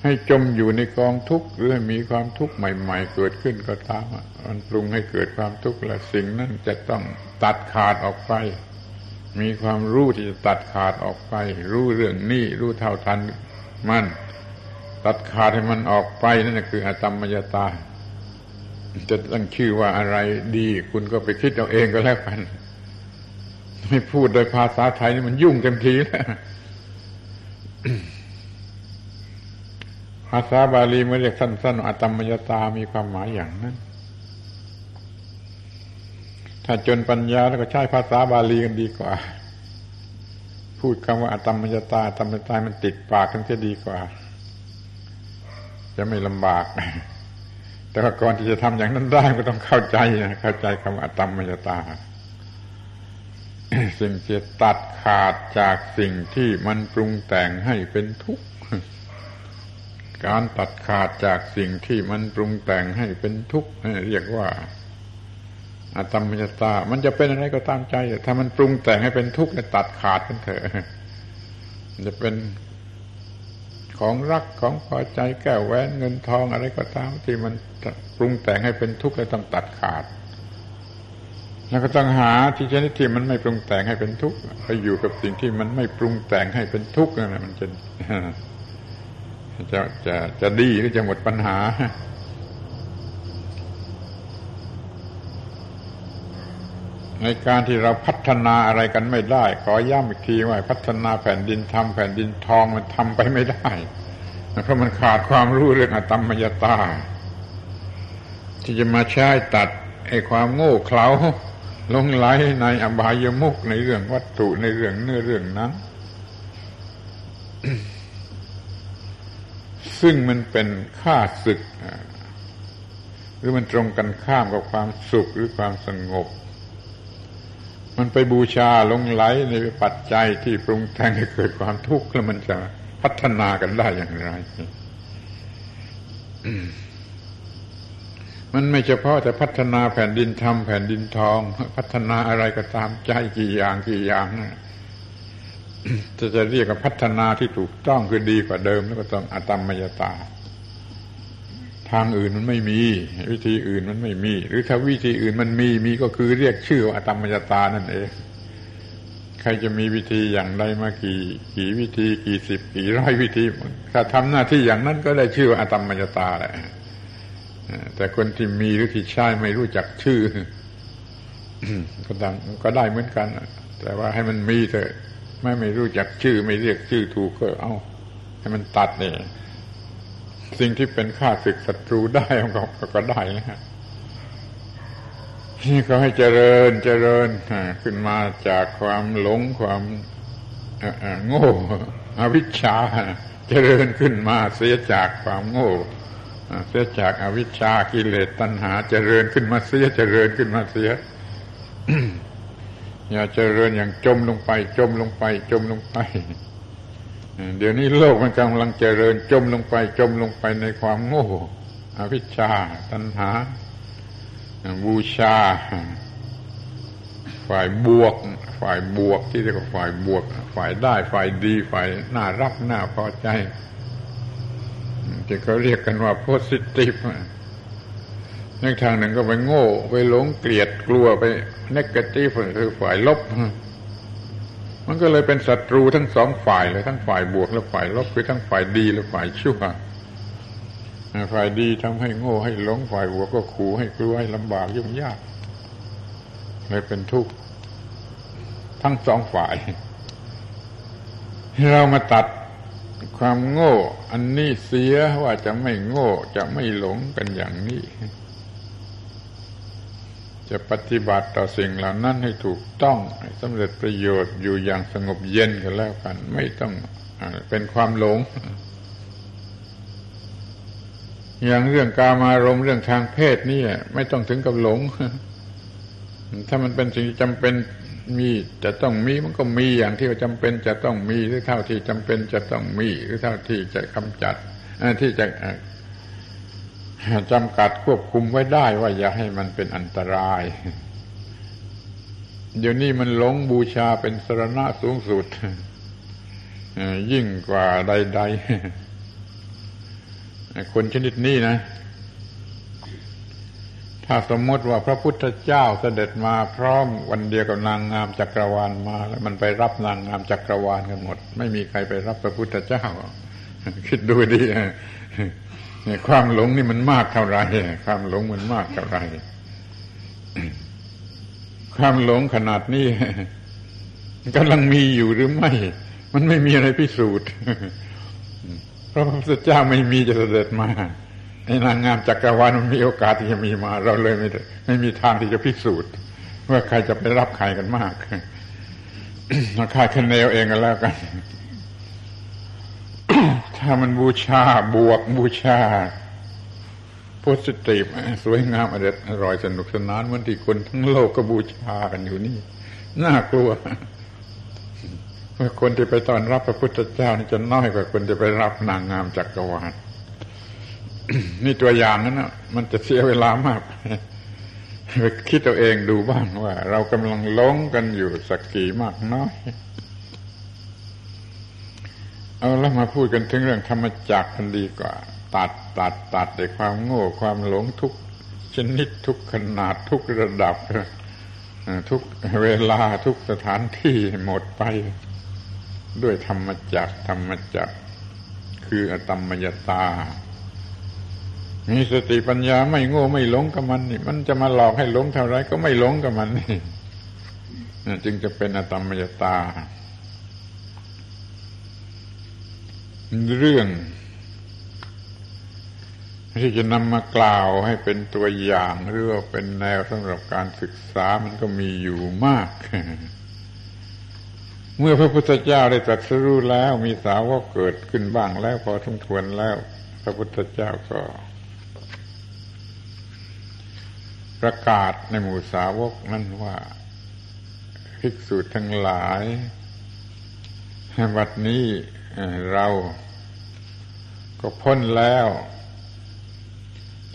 S1: ให้จมอยู่ในกองทุกข์หรือให้มีความทุกข์ใหม่ ๆ เกิดขึ้นก็ตามมันปรุงให้เกิดความทุกข์และสิ่งนั้นจะต้องตัดขาดออกไป มีความรู้ที่จะตัดขาดออกไป รู้เรื่องนี้รู้เท่าทันมัน ตัดขาดให้มันออกไปนั่นคืออตมมยตา จะตั้งชื่อว่าอะไรดี คุณก็ไปคิดเอาเองก็แล้วกัน ไม่พูดโดยภาษาไทยนี่มันยุ่งเต็มทีแล้วภาษาบาลีไม่เรียกสั้นๆอตมมยตามีความหมายอย่างนั้น ถ้าจนปัญญาแล้วก็ใช้ภาษาบาลีกันดีกว่า พูดคำว่าอตมมยตาอตมมยตามันติดปากกันจะดีกว่า จะไม่ลำบาก แต่ว่าก่อนที่จะทำอย่างนั้นได้ก็ต้องเข้าใจเข้าใจคำว่าตมมยตา สิ่งที่ตัดขาดจากสิ่งที่มันปรุงแต่งให้เป็นทุกข์การตัดขาดจากสิ่งที่มันปรุงแต่งให้เป็นทุกข์เรียกว่า อตมมยตา มันจะเป็นอะไรก็ตามใจ ถ้ามันปรุงแต่งให้เป็นทุกข์ตัดขาดกันเถอะจะเป็นของรักของพอใจแก้วแหวนเงินทองอะไรก็ตามที่มันปรุงแต่งให้เป็นทุกข์แล้วต้องตัดขาด แล้วก็ต้องหาที่ชนิดที่มันไม่ปรุงแต่งให้เป็นทุกข์ไปอยู่กับสิ่งที่มันไม่ปรุงแต่งให้เป็นทุกข์นั่นแหละมันจะจะจะจะดีหรือจะหมดปัญหา ในการที่เราพัฒนาอะไรกันไม่ได้ ขอย้ำอีกทีว่าพัฒนาแผ่นดินทำแผ่นดินทองมันทำไปไม่ได้เพราะมันขาดความรู้เรื่องอตมมยตา ที่จะมาใช้ตัดไอ้ความโง่เขลาลงไหลในอบายมุกในเรื่องวัตถุในเรื่องเนื้อเรื่องนั้น ซึ่งมันเป็นค่าศึก หรือมันตรงกันข้ามกับความสุขหรือความสงบ มันไปบูชาลงไหลในปัจจัยที่ปรุงแต่งให้เกิดความทุกข์แล้วมันจะพัฒนากันได้อย่างไรมันไม่เฉพาะแต่พัฒนาแผ่นดินทำแผ่นดินทอง พัฒนาอะไรก็ตามใจกี่อย่างกี่อย่างนะจะจะเรียกว่าพัฒนาที่ถูกต้องคือดีกว่าเดิม แล้วก็ต้องอตมมยตา ทางอื่นมันไม่มี วิธีอื่นมันไม่มี หรือถ้าวิธีอื่นมันมีมีก็คือเรียกชื่อว่าอตมมยตานั่นเองใครจะมีวิธีอย่างใดมากี่กี่วิธีกี่สิบกี่ร้อยวิธีถ้าทำหน้าที่อย่างนั้นก็ได้ชื่อว่าอตมมยตาแหละแต่คนที่มีหรือที่ใช้ไม่รู้จักชื่อก็ดังก็ได้เหมือนกันแต่ว่าให้มันมีเถอะไม่ไม่รู้จักชื่อ ไม่เรียกชื่อถูกก็เอาให้มันตัดเนี่ย สิ่งที่เป็นข้าศึกศัตรูได้ก็ก็ได้นะฮะนี่เขาให้เจริญเจริญขึ้นมาจากความหลงความโง่อวิชชา เจริญขึ้นมาเสียจากความโง่เสียจากอวิชชากิเลสตัณหา เจริญขึ้นมาเสียเจริญขึ้นมาเสียอย่าเจริญอย่างจมลงไป จมลงไป จมลงไป เดี๋ยวนี้โลกมันกำลังเจริญจมลงไปจมลงไปในความโง่อวิชชา ตัณหา บูชา ฝ่ายบวก ฝ่ายบวกที่เรียกว่าฝ่ายบวก ฝ่ายได้ฝ่ายดี ฝ่ายน่ารักน่าพอใจที่เขาเรียกกันว่าโพสิทีฟในทางหนึ่งก็ไปโง่ ไปหลงเกลียดกลัวไปนกตีฟคือฝ่ายลบ มันก็เลยเป็นศัตรูทั้งสองฝ่ายเลยทั้งฝ่ายบวกและฝ่ายลบคือทั้งฝ่ายดีและฝ่ายชั่วฝ่ายดีทำให้โง่ให้หลงฝ่ายบวกก็ขู่ให้กลัวให้ลำบากยุ่งยากเลยเป็นทุกข์ทั้งสองฝ่าย เรามาตัดความโง่ อันนี้เสียว่าจะไม่โง่จะไม่หลงกันอย่างนี้ จะปฏิบัติต่อสิ่งเหล่านั้นให้ถูกต้องสำเร็จประโยชน์อยู่อย่างสงบเย็นกันแล้วกัน ไม่ต้องเป็นความหลง อย่างเรื่องกามารมเรื่องทางเพศนี่ไม่ต้องถึงกับหลง ถ้ามันเป็นสิ่งจำเป็นมีจะต้องมีมันก็มีอย่างที่จำเป็นจะต้องมีหรือเท่าที่จำเป็นจะต้องมีหรือเท่าที่จะกำจัดที่จะ จำกัดควบคุมไว้ได้ว่าอย่าให้มันเป็นอันตราย เดี๋ยวนี้มันหลงบูชาเป็นสรณะสูงสุด ยิ่งกว่าใดๆ คนชนิดนี้นะ ถ้าสมมติว่าพระพุทธเจ้าเสด็จมาพร้อมวันเดียวกับนางงามจักรวาลมา แล้วมันไปรับนางงามจักรวาลกันหมด ไม่มีใครไปรับพระพุทธเจ้า คิดดูดิ ความหลงนี่มันมากเท่าไรความหลงมันมากเท่าไรความหลงขนาดนี้กำลังมีอยู่หรือไม่ มันไม่มีอะไรพิสูจน์พระพุทธเจ้าไม่มีจะเสด็จมาในนางงามจักรวาลมันมีโอกาสที่จะมีมา เราเลยไม่ไม่มีทางที่จะพิสูจน์ ว่าใครจะไปรับใครกันมากมาคาดคะเนเอาเองกันแล้วกัน มันบูชาบวกบูชาโพสิทีฟสวยงามอร่อยอร่อยสนุกสนานเหมือนที่คนทั้งโลกก็บูชากันอยู่นี่ น่ากลัวเมื่อคนที่ไปต้อนรับพระพุทธเจ้านี่จะน้อยกว่าคนที่ไปรับนางงามจักรวาลนี่ตัวอย่างนั้นนะมันจะเสียเวลามากไปคิดตัวเองดูบ้างว่า เรากำลังล้งกันอยู่สักกี่มากน้อย เอาแล้วมาพูดกันถึงเรื่องธรรมจักรกันดีกว่า ตัดตัดตัดในความโง่ความหลงทุกชนิดทุกขนาดทุกระดับทุกเวลาทุกสถานที่หมดไป ด้วยธรรมจักธรรมจักคืออตมยตา มีสติปัญญาไม่โง่ไม่หลงกับมันนี่ มันจะมาหลอกให้หลงเท่าไรก็ไม่หลงกับมันนี่จึงจะเป็นอตมมยตา เรื่องที่จะนำมากล่าวให้เป็นตัวอย่างหรือว่าเป็นแนวสำหรับการศึกษามันก็มีอยู่มาก เมื่อพระพุทธเจ้าได้ตรัสรู้แล้วมีสาวกเกิดขึ้นบ้างแล้วพอสมควรแล้ว พระพุทธเจ้าก็ ประกาศในหมู่สาวกนั้นว่าภิกษุทั้งหลายวันนี้ เราก็พ้นแล้ว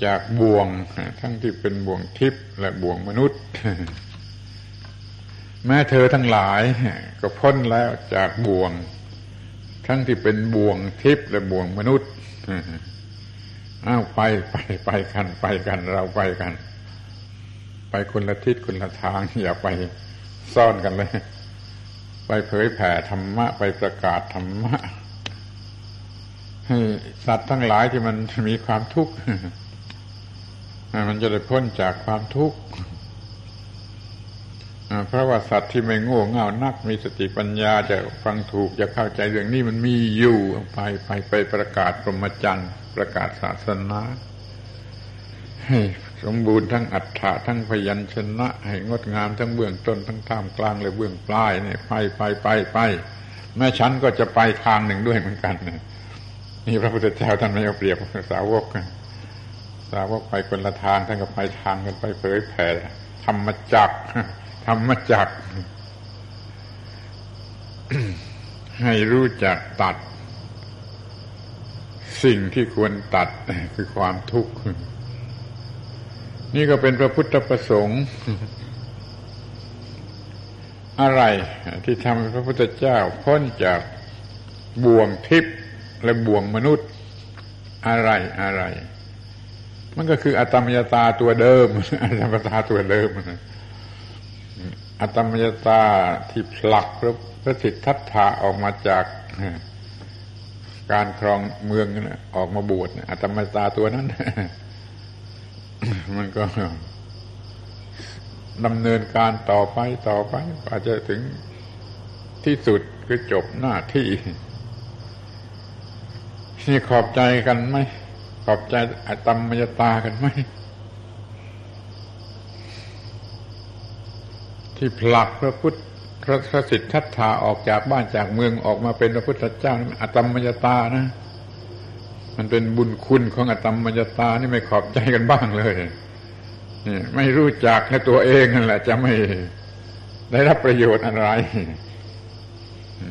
S1: จากบ่วง ทั้งที่เป็นบ่วงทิพย์และบ่วงมนุษย์ แม้เธอทั้งหลาย ก็พ้นแล้วจากบ่วง ทั้งที่เป็นบ่วงทิพย์และบ่วงมนุษย์อ้าวไปไปไปกัน ไปกันเราไปกัน ไปคนละทิศคนละทางอย่าไปซ่อนกันเลย ไปเผยแผ่ธรรมะ ไปประกาศธรรมะให้สัตว์ทั้งหลายที่มันมีความทุกข์มันจะได้พ้นจากความทุกข์เพราะว่าสัตว์ที่ไม่โง่เง่านักมีสติปัญญาจะฟังถูกจะเข้าใจเรื่องนี้มันมีอยู่ไปไปไปประกาศพรหมจรรย์ประกาศศาสนาให้ สมบูรณ์ทั้งอัฏฐะทั้งพยัญชนะ ให้งดงามทั้งเบื้องต้นทั้งท่ามกลางและเบื้องปลายเนี่ยไปไปไปไปแม่ฉันก็จะไปทางหนึ่งด้วยเหมือนกันนี่พระพุทธเจ้าท่านไม่เอาเปรียบสาวกสาวกไปคนละทางท่านก็ไปทางกันไปเผยแผ่ธรรมจักธรรมจักให้รู้จักตัด สิ่งที่ควรตัดคือความทุกข์ นี่ก็เป็นพระพุทธประสงค์ อะไรที่ทำให้พระพุทธเจ้าพ้นจากบ่วงทิพย์และบ่วงมนุษย์ อะไรอะไร มันก็คืออัตมยตาตัวเดิมอัตมยตาตัวเดิมอัตมยตาที่ผลักพระพระสิทธัตถะออกมาจากการครองเมืองออกมาบวชอัตมยตาตัวนั้น มันก็ดำเนินการต่อไปต่อไปอาจจะถึงที่สุดคือจบหน้าที่ นี่ขอบใจกันไหมขอบใจอตมมยตากันไหมที่ผลักพระพุทธพระสิทธัตถาออกจากบ้านจากเมืองออกมาเป็นพระพุทธเจ้าอตมมยตานะ มันเป็นบุญคุณของอตมมยตานี่ไม่ขอบใจกันบ้างเลยนี่ไม่รู้จักในตัวเองนั่นแหละ จะไม่ได้รับประโยชน์อะไร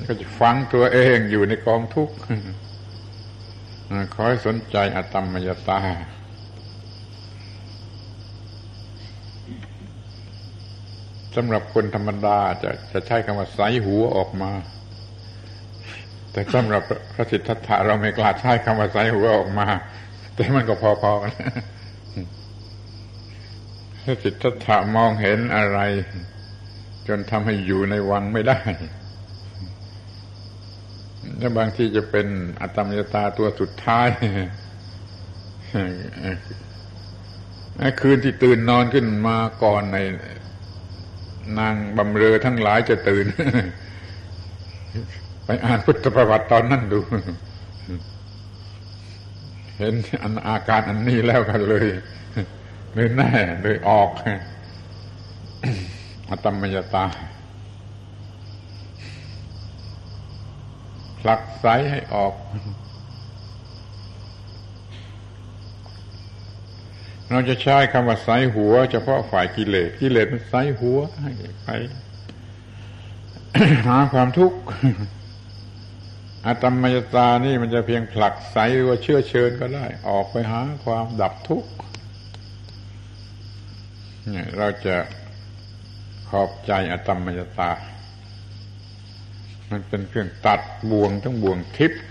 S1: ก็จะฟังตัวเองอยู่ในกองทุกข์ขอให้สนใจอตมมยตาสำหรับคนธรรมดาจะจะใช้คำว่าใสหัวออกมา แต่สำหรับพระสิทธัตถะเราไม่กล้าใช้คำว่าใสหัวออกมา แต่มันก็พอๆกันพระสิทธัตถะมองเห็นอะไร จนทำให้อยู่ในวังไม่ได้แล้วบางทีจะเป็นอัตมยตาตัวสุดท้ายคืนที่ตื่นนอนขึ้นมาก่อนในนางบำเรอทั้งหลายจะตื่น ไปอ่านพุทธประวัติตอนนั้นดู เห็นอันอาการอันนี้แล้วกันเลยเลยแน่เลยออกอัตมยตาผลักไสให้ออก เราจะใช้คำว่าไสหัว เฉพาะฝ่ายกิเลสกิเลสมันไสหัวให้ไป หาความทุกข์ อาตมยตานี่มันจะเพียงผลักไสหรือว่าเชื่อเชิญก็ได้ ออกไปหาความดับทุกข์เราจะขอบใจอาตมยตา มันเป็นเครื่องตัดบ่วงทั้งบ่วงทิพย์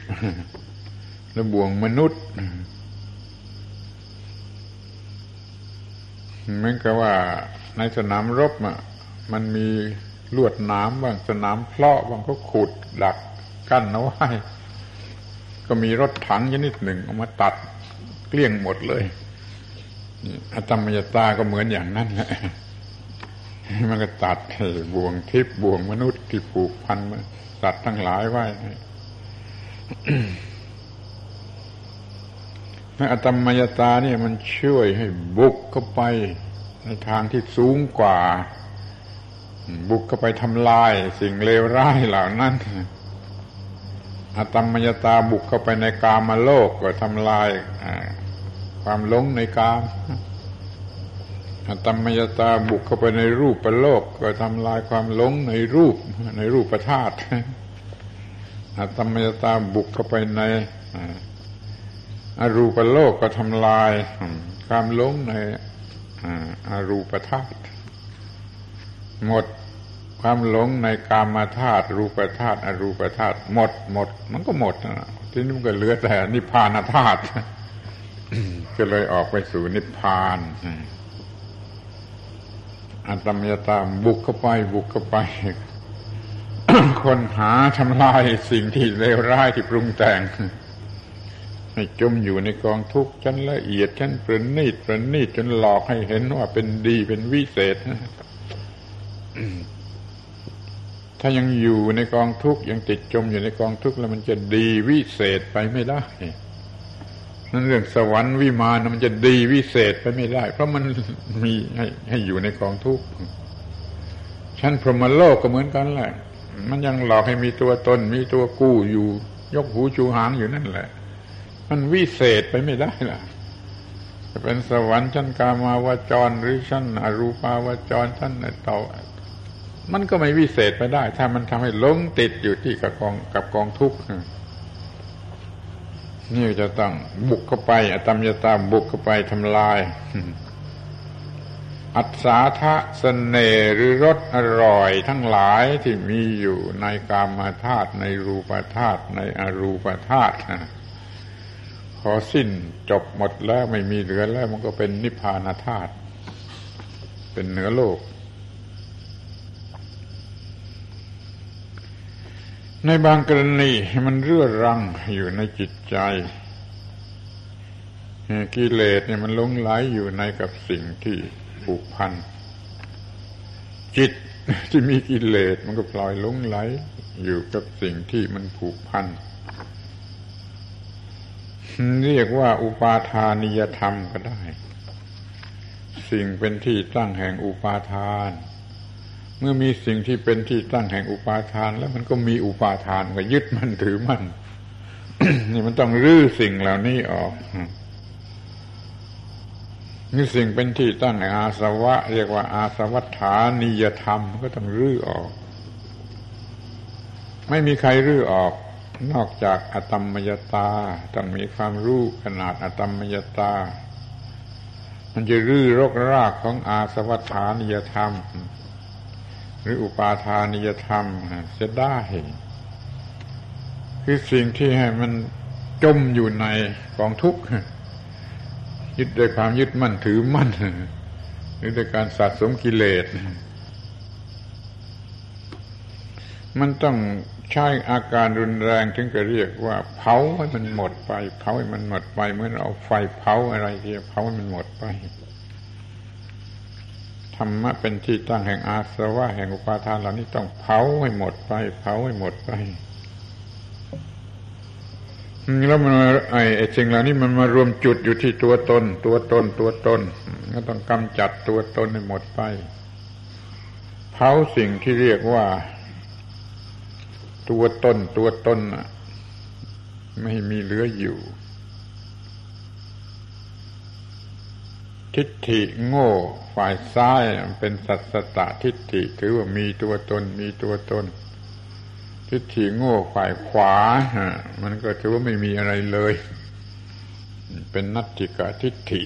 S1: และบ่วงมนุษย์เหมือนกับว่าในสนามรบอะมันมีลวดน้ำบ้างสนามเพลาะบางก็ขุดดัก กั้นเอาไว้ก็มีรถถังชนิดหนึ่งเอามาตัดเกลี้ยงหมดเลยอาตมยตาก็เหมือนอย่างนั้นแหละมันก็ตัดบ่วงทิพย์บ่วงมนุษย์ที่ผูกพันมาสัตว์ทั้งหลายไว้อัตมยตาเนี่ยมันช่วยให้บุกเข้าไปในทางที่สูงกว่า บุกเข้าไปทำลายสิ่งเลวร้ายเหล่านั้น อัตมยตาบุกเข้าไปในกามโลกก็ทำลายความหลงในกามอัตมยตาบุกเข้าไปในรูปประโลก ก็ทำลายความหลงในรูปในรูปประธาตุอัตมยตาบุกเข้าไปในอรูปโลกก็ทำลาย ความหลงในอรูปธาตุหมด ความหลงในกามาธาตุรูปธาตุอรูปธาตุหมดหมด มันก็หมดนะทีนี้มันก็เหลือแต่นิพพานธาตุก็เลยออกไปสู่นิพพานอัตมยตามบุกเข้าไป บุกเข้าไป คนหาทำลายสิ่งที่เลวร้ายที่ปรุงแต่งให้จมอยู่ในกองทุกข์ชั้นละเอียดชั้นประณีตประณีตจนหลอกให้เห็นว่าเป็นดีเป็นวิเศษ ถ้ายังอยู่ในกองทุกข์ยังติดจมอยู่ในกองทุกข์แล้วมันจะดีวิเศษไปไม่ได้นั่นเรื่องสวรรค์วิมานมันจะดีวิเศษไปไม่ได้ เพราะมันมีให้ให้อยู่ในกองทุกข์ชั้นพรหมโลกก็เหมือนกันแหละ มันยังหลอกให้มีตัวตน มีตัวกู้อยู่ ยกหูชูหางอยู่นั่นแหละ มันวิเศษไปไม่ได้ล่ะจะเป็นสวรรค์ชั้นกามาวจรหรือชั้นอรูปาวจรชั้นต่อ มันก็ไม่วิเศษไปได้ ถ้ามันทำให้หลงติดอยู่ที่กับกองกับกองทุกข์นี่จะต้องบุกเข้าไปอตมยตาบุกเข้าไปทำลาย อัศาทะสเนหรือรสอร่อยทั้งหลายที่มีอยู่ในกามาธาตุในรูปธาตุในอรูปธาตุพอสิ้นจบหมดแล้วไม่มีเหลือแล้วมันก็เป็นนิพพานาธาตุเป็นเหนือโลก ในบางกรณีมันเรื่อรังอยู่ในจิตใจ กิเลสเนี่ยมันลงไหลอยู่ในกับสิ่งที่ผูกพัน จิตที่มีกิเลสมันก็ปล่อยลงไหลอยู่กับสิ่งที่มันผูกพัน เรียกว่าอุปาทานิยธรรมก็ได้ สิ่งเป็นที่ตั้งแห่งอุปาทาน เมื่อมีสิ่งที่เป็นที่ตั้งแห่งอุปาทาน แล้วมันก็มีอุปาทานก็ยึดมันถือมันนี่มันต้องรื้อสิ่งเหล่านี้ออกนี่สิ่งเป็นที่ตั้งแห่งอาสวะ เรียกว่าอาสวัฏฐานิยธรรมก็ต้องรื้อออก ไม่มีใครรื้อออก นอกจากอตมมยตาต้องมีความรู้ขนาดอตมมยตา มันจะรื้อรกรากของอาสวัฏฐานิยธรรม หรืออุปาทานิยธรรมจะได้ คือสิ่งที่ให้มันจมอยู่ในกองทุกข์ยึดด้วยความยึดมั่นถือมั่นหรือด้วยการสะสมกิเลสมันต้องใช้อาการรุนแรงถึงจะเรียกว่า เผาให้มันหมดไป เผาให้มันหมดไปเหมือนเอาไฟเผาอะไรที่เผาให้มันหมดไป ธรรมะเป็นที่ตั้งแห่งอาสวะแห่งอุปาทานเหล่านี้ต้องเผาให้หมดไป เผาให้หมดไปแล้วมันไอ้ไอ้สิ่งเหล่านี้มันมารวมจุดอยู่ที่ตัวตน ตัวตน ตัวตนก็ต้องกำจัดตัวตนให้หมดไป เผาสิ่งที่เรียกว่า ตัวตน ตัวตนไม่มีเหลืออยู่ ทิฏฐิโง่ฝ่ายซ้ายเป็นสัตสตะทิฏฐิถือว่ามีตัวตนมีตัวตน ทิฏฐิโง่ฝ่ายขวามันก็ถือว่าไม่มีอะไรเลย เป็นนัตติกาทิฏฐิ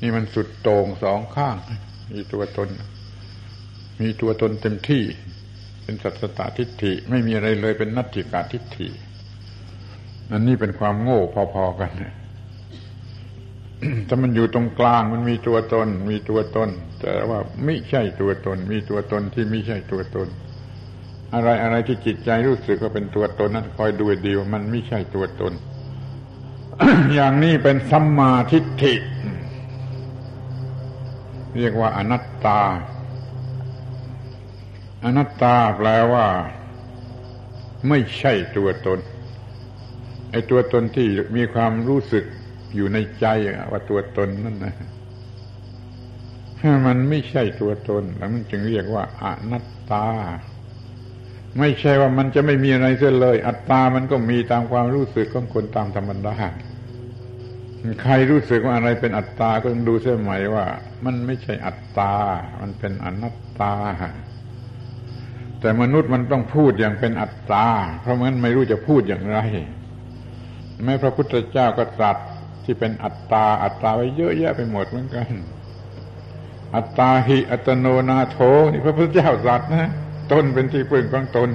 S1: นี่มันสุดโต่งสองข้าง มีตัวตน มีตัวตนเต็มที่ เป็นสัตสตทิฏฐิ ไม่มีอะไรเลยเป็นนัตถิกาทิฏฐิอันนี้เป็นความโง่พอๆกัน ถ้ามันอยู่ตรงกลางมันมีตัวตน มีตัวตน แต่ว่าไม่ใช่ตัวตน มีตัวตนที่ไม่ใช่ตัวตน อะไรอะไรที่จิตใจรู้สึกว่าเป็นตัวตนนั้นคอยดูดีว่ามันไม่ใช่ตัวตน อย่างนี้เป็นสัมมาทิฏฐิ เรียกว่าอนัตตา อนัตตาแปลว่า ไม่ใช่ตัวตนไอ้ตัวตนที่มีความรู้สึก อยู่ในใจว่าตัวตนนั่นนะมันไม่ใช่ตัวตน แล้วมันจึงเรียกว่าอนัตตา ไม่ใช่ว่ามันจะไม่มีอะไรเสียเลย อัตตามันก็มีตามความรู้สึกของคนตามธรรมดาใครรู้สึกว่าอะไรเป็นอัตตาก็ต้องดูเสียใหม่ว่า มันไม่ใช่อัตตา มันเป็นอนัตตา แต่มนุษย์มันต้องพูดอย่างเป็นอัตตา เพราะงั้นไม่รู้จะพูดอย่างไรแม้พระพุทธเจ้าก็ตรัส ที่เป็นอัตตา อัตตาไว้เยอะแยะไปหมดเหมือนกัน อัตตาหิอัตโนนาโถนี่พระพุทธเจ้าสัตรัสนะตนเป็นที่พึ่งของตน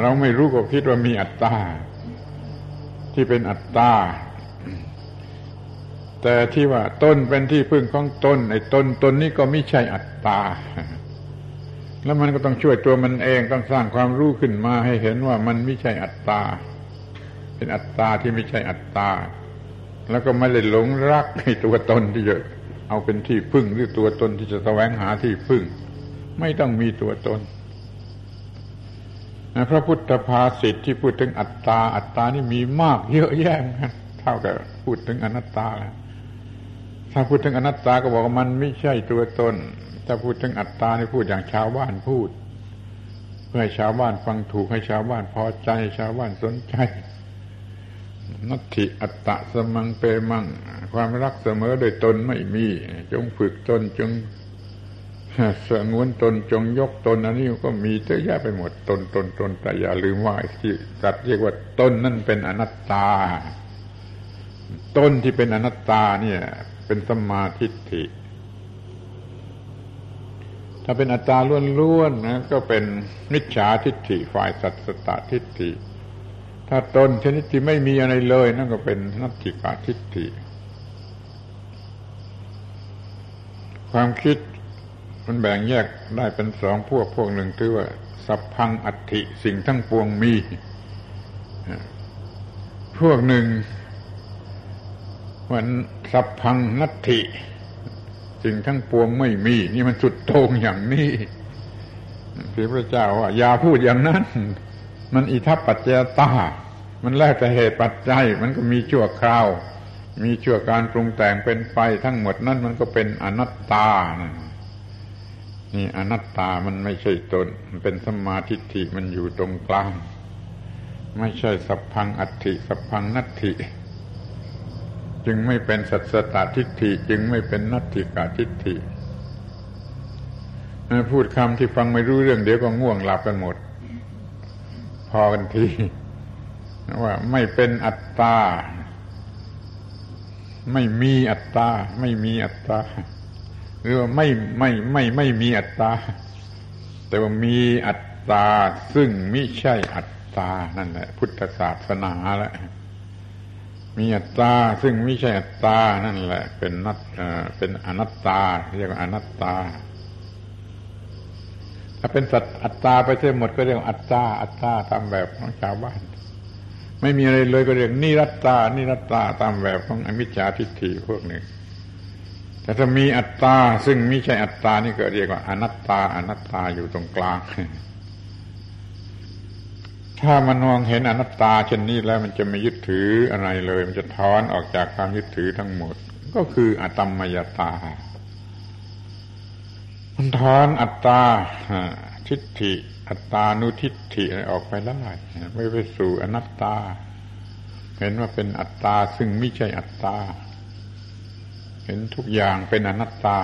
S1: เราไม่รู้ก็คิดว่ามีอัตตา ที่เป็นอัตตา แต่ที่ว่าตนเป็นที่พึ่งของตนไอ้ตนตนนี้ก็ไม่ใช่อัตตาแล้วมันก็ต้องช่วยตัวมันเองต้องสร้างความรู้ขึ้นมาให้เห็นว่ามันไม่ใช่อัตตา เป็นอัตตาที่ไม่ใช่อัตตา แล้วก็ไม่ได้หลงรักในตัวตนที่จะเอาเป็นที่พึ่งหรือตัวตนที่จะแสวงหาที่พึ่ง ไม่ต้องมีตัวตนพระพุทธภาษิตที่พูดถึงอัตตา อัตตานี่มีมากเยอะแยะเท่ากับพูดถึงอนัตตาแล้วถ้าพูดถึงอนัตตาก็บอกว่ามันไม่ใช่ตัวตน ถ้าพูดถึงอัตตานี่พูดอย่างชาวบ้านพูด เพื่อให้ชาวบ้านฟังถูกให้ชาวบ้านพอใจชาวบ้านสนใจ นัตถิอัตตะสมังเปมัง ความรักเสมอโดยตนไม่มี จงฝึกตนจงสงวนตนจงยกตนอันนี้ก็มีเยอะแยะไปหมดตนตนตนแต่อย่าลืมว่าที่จัดเรียกว่าตนนั่นเป็นอนัตตาต้นที่เป็นอนัตตาเนี่ย เป็นสมาธิิถ้าเป็นอัตตาล้วนๆนะก็เป็นมิจฉาทิฏฐิฝ่ายสัตสตทิฏฐิ ถ้าตนชนิดที่ไม่มีอะไรเลย นั่นก็เป็นนัตถิกาทิฏฐิ ความคิดมันแบ่งแยกได้เป็นสองพวกพวกหนึ่งคือว่า สัพพังอัตถิสิ่งทั้งปวงมี พวกหนึ่งวันสัพพังนัตถิสิ่งทั้งปวงไม่มี นี่มันสุดโต่งอย่างนี้พระเจ้าว่าอย่าพูดอย่างนั้น มันอิทัปปัจจตา มันแล้วแต่เหตุปัจจัย มันก็มีชั่วคราว มีชั่วการปรุงแต่งเป็นไปทั้งหมดนั่นมันก็เป็นอนัตตานี่อนัตตามันไม่ใช่ตน มันเป็นสมาธิฐิมันอยู่ตรงกลาง ไม่ใช่สัพพังอัตถิสัพพังนัตถิ จึงไม่เป็นสัตสตทิฏฐิจึงไม่เป็นนัตถิกาทิฏฐิพูดคำที่ฟังไม่รู้เรื่องเดี๋ยวก็ง่วงหลับกันหมด พอกันทีว่าไม่เป็นอัตตา ไม่มีอัตตา ไม่มีอัตตา หรือว่าไม่ไม่ไม่ไม่มีอัตตา แต่ว่ามีอัตตา ซึ่งไม่ใช่อัตตา นั่นแหละ พุทธศาสนาแล้วมีอัตตา ซึ่งไม่ใช่อัตตา นั่นแหละ เป็นนัตเป็นอนัตตา เรียกว่าอนัตตา ถ้าเป็นสัตว์อัตตาไปเสียหมดก็เรียกอัตตาอัตตาตามแบบของชาวบ้าน ไม่มีอะไรเลยก็เรียกนิรัตตานิรัตตาตามแบบของอมิจฉาทิฏฐิพวกนี้แต่ถ้ามีอัตตาซึ่งไม่ใช่อัตตานี่ก็เรียกว่าอนัตตาอนัตตาอยู่ตรงกลาง ถ้ามันมองเห็นอนัตตาเช่นนี้แล้วมันจะไม่ยึดถืออะไรเลย มันจะถอนออกจากความยึดถือทั้งหมด ก็คืออตมมยตา มันถอนอัตตาทิฏฐิ อัตตานุทิฏฐิออกไปได้ไม่ไปสู่อนัตตา เห็นว่าเป็นอัตตาซึ่งไม่ใช่อัตตา เห็นทุกอย่างเป็นอนัตตา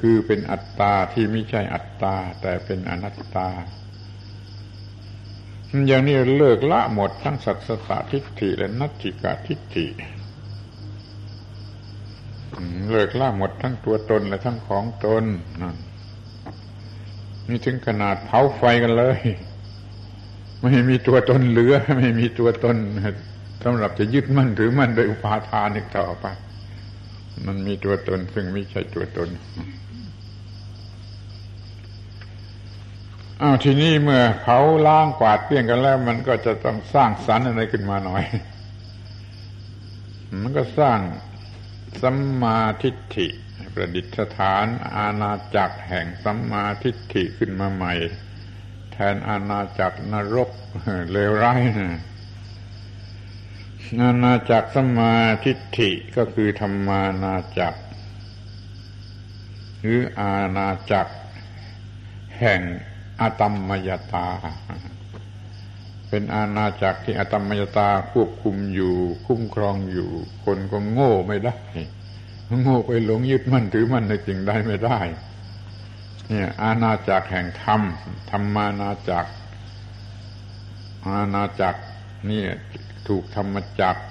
S1: คือเป็นอัตตาที่ไม่ใช่อัตตา แต่เป็นอนัตตาอย่างนี้เลิกละหมดทั้งสัตสตทิฏฐิและนัตถิกาทิฏฐิ เลิกล่าหมดทั้งตัวตนและทั้งของตนนั่นนี่ถึงขนาดเผาไฟกันเลย ไม่มีตัวตนเหลือ ไม่มีตัวตนสำหรับจะยึดมั่นถือมั่นโดยอุปาทานอีกต่อไป มันมีตัวตนซึ่งไม่ใช่ตัวตนอ้าวทีนี้เมื่อเผาล้างกวาดเปี้ยงกันแล้ว มันก็จะต้องสร้างสรรค์อะไรขึ้นมาหน่อย มันก็สร้าง สัมมาทิฏฐิ ประดิษฐานอาณาจักรแห่งสัมมาทิฏฐิขึ้นมาใหม่ แทนอาณาจักรนรกเลวร้ายนะอาณาจักรสัมมาทิฏฐิก็คือธรรมานาจักร หรืออาณาจักรแห่งอตมมยตา เป็นอาณาจักรที่อาตมยตาควบคุมอยู่ คุ้มครองอยู่ คนก็โง่ไม่ได้ โง่ไปหลงยึดมั่นถือมั่นในสิ่งใดไม่ได้ เนี่ย อาณาจักรแห่งธรรมธรรมานาจักร อาณาจักรนี่ถูกธรรมจักร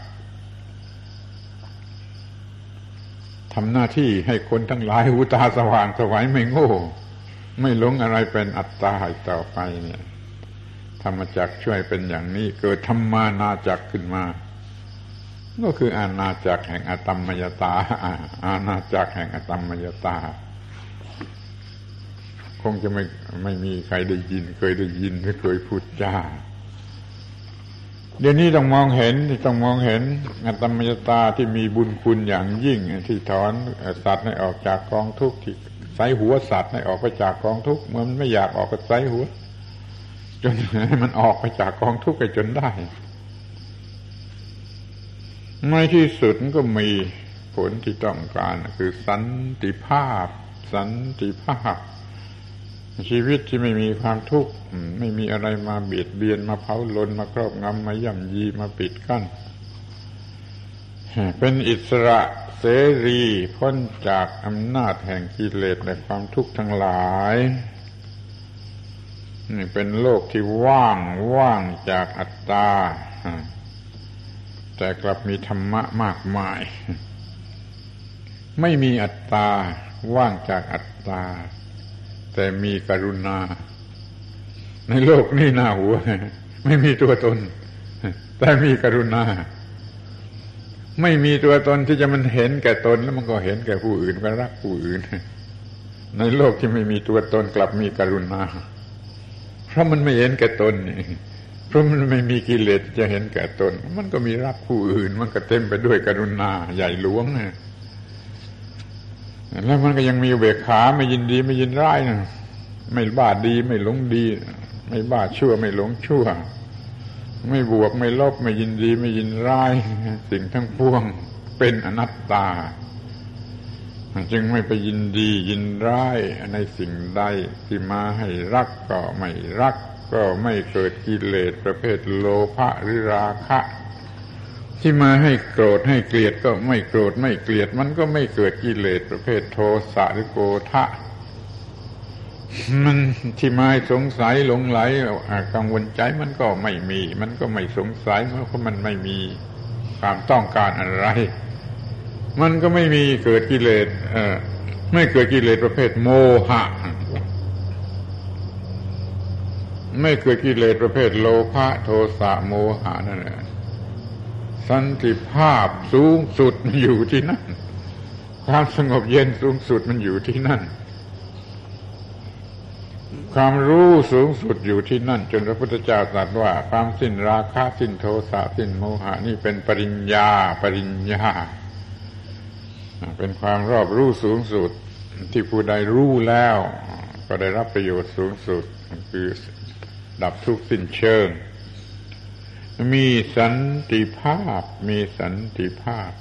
S1: ทำหน้าที่ให้คนทั้งหลายหูตาสว่างสวัยไม่โง่ ไม่หลงอะไรเป็นอัตตาต่อไปเนี่ย ธรรมจักช่วยเป็นอย่างนี้ เกิดธรรมานาจักขึ้นมา ก็คืออาณาจักแห่งอตมมยตา อาณาจักแห่งอตมมยตา คงจะไม่ไม่มีใครได้ยิน เคยได้ยินหรือเคยพูดจ้าเดี๋ยวนี้ต้องมองเห็นต้องมองเห็นอตมมยตาที่มีบุญคุณอย่างยิ่งที่ถอนสัตว์ให้ออกจากกองทุกข์ที่ใส่หัวสัตว์ให้ออกไปจากกองทุกข์เมื่อมันไม่อยากออกก็ใส่หัว จนมันออกไปจากกองทุกข์ไปจนได้ในที่สุดก็มีผลที่ต้องการคือสันติภาพ สันติภาพ ชีวิตที่ไม่มีความทุกข์ไม่มีอะไรมาเบียดเบียนมาเผาลนมาครอบงำมาย่ำยีมาปิดกั้น เป็นอิสระเสรีพ้นจากอำนาจแห่งกิเลสและความทุกข์ทั้งหลาย นี่เป็นโลกที่ว่างว่างจากอัตตา แต่กลับมีธรรมะมากมาย ไม่มีอัตตา ว่างจากอัตตา แต่มีกรุณา ในโลกนี้หน้าหัว ไม่มีตัวตน แต่มีกรุณา ไม่มีตัวตนที่จะมันเห็นแก่ตน แล้วมันก็เห็นแก่ผู้อื่นก็รักผู้อื่น ในโลกที่ไม่มีตัวตนกลับมีกรุณา เพราะมันไม่เห็นแก่ตนนี่เพราะมันไม่มีกิเลสจะเห็นแก่ตน มันก็มีรักผู้อื่น มันก็เต็มไปด้วยกรุณาใหญ่หลวงนะแล้วมันก็ยังมีเบกขาไม่ยินดีไม่ยินร้ายนะไม่บ้าดีไม่หลงดี ไม่บ้าชั่วไม่หลงชั่ว ไม่บวกไม่ลบไม่ยินดีไม่ยินร้าย สิ่งทั้งปวงเป็นอนัตตา จึงไม่ไปยินดียินร้ายในสิ่งใดที่มาให้รักก็ไม่รัก ก็ไม่เกิดกิเลสประเภทโลภะหรือราคะ ที่มาให้โกรธให้เกลียดก็ไม่โกรธไม่เกลียด มันก็ไม่เกิดกิเลสประเภทโทสะหรือโกทะมันที่มาสงสัยหลงไหลกังวลใจมันก็ไม่มี มันก็ไม่สงสัยเพราะมันไม่มีความต้องการอะไร มันก็ไม่มีเกิดกิเลสไม่เกิดกิเลสประเภทโมหะ ไม่เกิดกิเลสประเภทโลภะโทสะโมหะนั่นแหละสันติภาพสูงสุดมันอยู่ที่นั่น ความสงบเย็นสูงสุดมันอยู่ที่นั่น ความรู้สูงสุดอยู่ที่นั่น จนพระพุทธเจ้าตรัสว่าความสิ้นราคะสิ้นโทสะสิ้นโมหะนี่เป็นปริญญาปริญญา เป็นความรอบรู้สูงสุด ที่ผู้ใดรู้แล้ว ก็ได้รับประโยชน์สูงสุด คือดับทุกข์สิ้นเชิง มีสันติภาพ มีสันติภาพ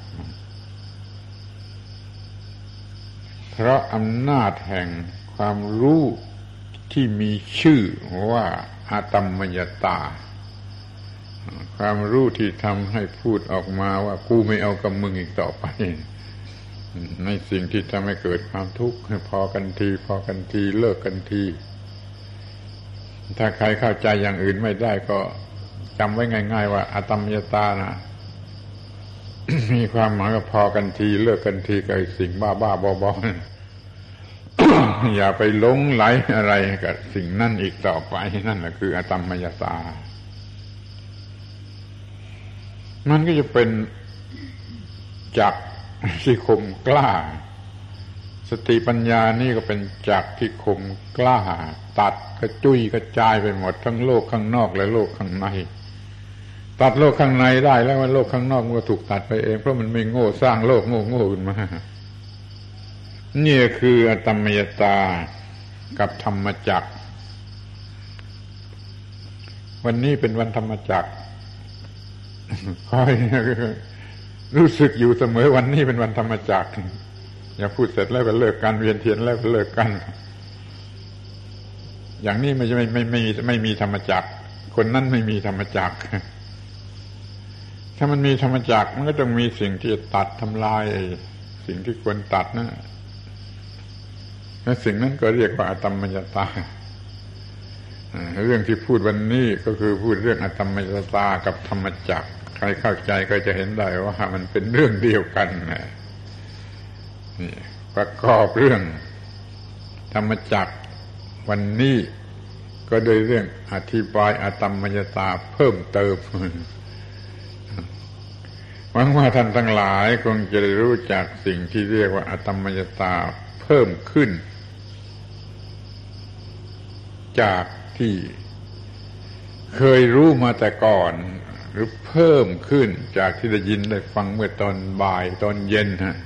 S1: เพราะอำนาจแห่งความรู้ที่มีชื่อว่าอาตมมยตา ความรู้ที่ทำให้พูดออกมาว่ากูไม่เอากับมึงอีกต่อไป ในสิ่งที่ทำให้เกิดความทุกข์พอกันที พอกันทีเลิกกันที ถ้าใครเข้าใจอย่างอื่นไม่ได้ก็จำไว้ง่าย ๆ ว่าอาตมยตานะมีความหมายว่าพอกันที เลิกกันทีกับสิ่งบ้าบ้าบอบออย่าไปหลงไหลอะไรกับสิ่งนั่นอีกต่อไปนั่นแหละคืออาตมยตา มันก็จะเป็นจัก ที่คมกล้า สติปัญญานี่ก็เป็นจักที่คมกล้า ตัดกระจุยกระจายไปหมดทั้งโลกข้างนอกและโลกข้างใน ตัดโลกข้างในได้แล้วว่าโลกข้างนอกมันก็ถูกตัดไปเอง เพราะมันไม่โง่สร้างโลกโง่โง่ขึ้นมานี่คืออตมยตากับธรรมจักวันนี้เป็นวันธรรมจักคอย รู้สึกอยู่เสมอวันนี้เป็นวันธรรมจักอย่าพูดเสร็จแล้วก็เลิกกันเวียนเทียนแล้วก็เลิกกัน อย่างนี้ไม่ไม่ไม่ไม่ไม่มีธรรมจักคนนั้นไม่มีธรรมจักถ้ามันมีธรรมจักมันก็ต้องมีสิ่งที่ตัดทำลายสิ่งที่ควรตัดนะและสิ่งนั้นก็เรียกว่าอตมมยตาเรื่องที่พูดวันนี้ก็คือพูดเรื่องอตมมยตากับธรรมจัก ใครเข้าใจก็จะเห็นได้ว่ามันเป็นเรื่องเดียวกันนะนี่ประกอบเรื่อง ธรรมจักวันนี้ก็โดยเรื่องอธิบายอตมมยตาเพิ่มเติมหวังว่าท่านทั้งหลายคงจะได้รู้จักสิ่งที่เรียกว่าอตมยตาเพิ่มขึ้น จากที่เคยรู้มาแต่ก่อน หรือเพิ่มขึ้นจากที่ได้ยินได้ฟังเมื่อตอนบ่ายตอนเย็นฮะ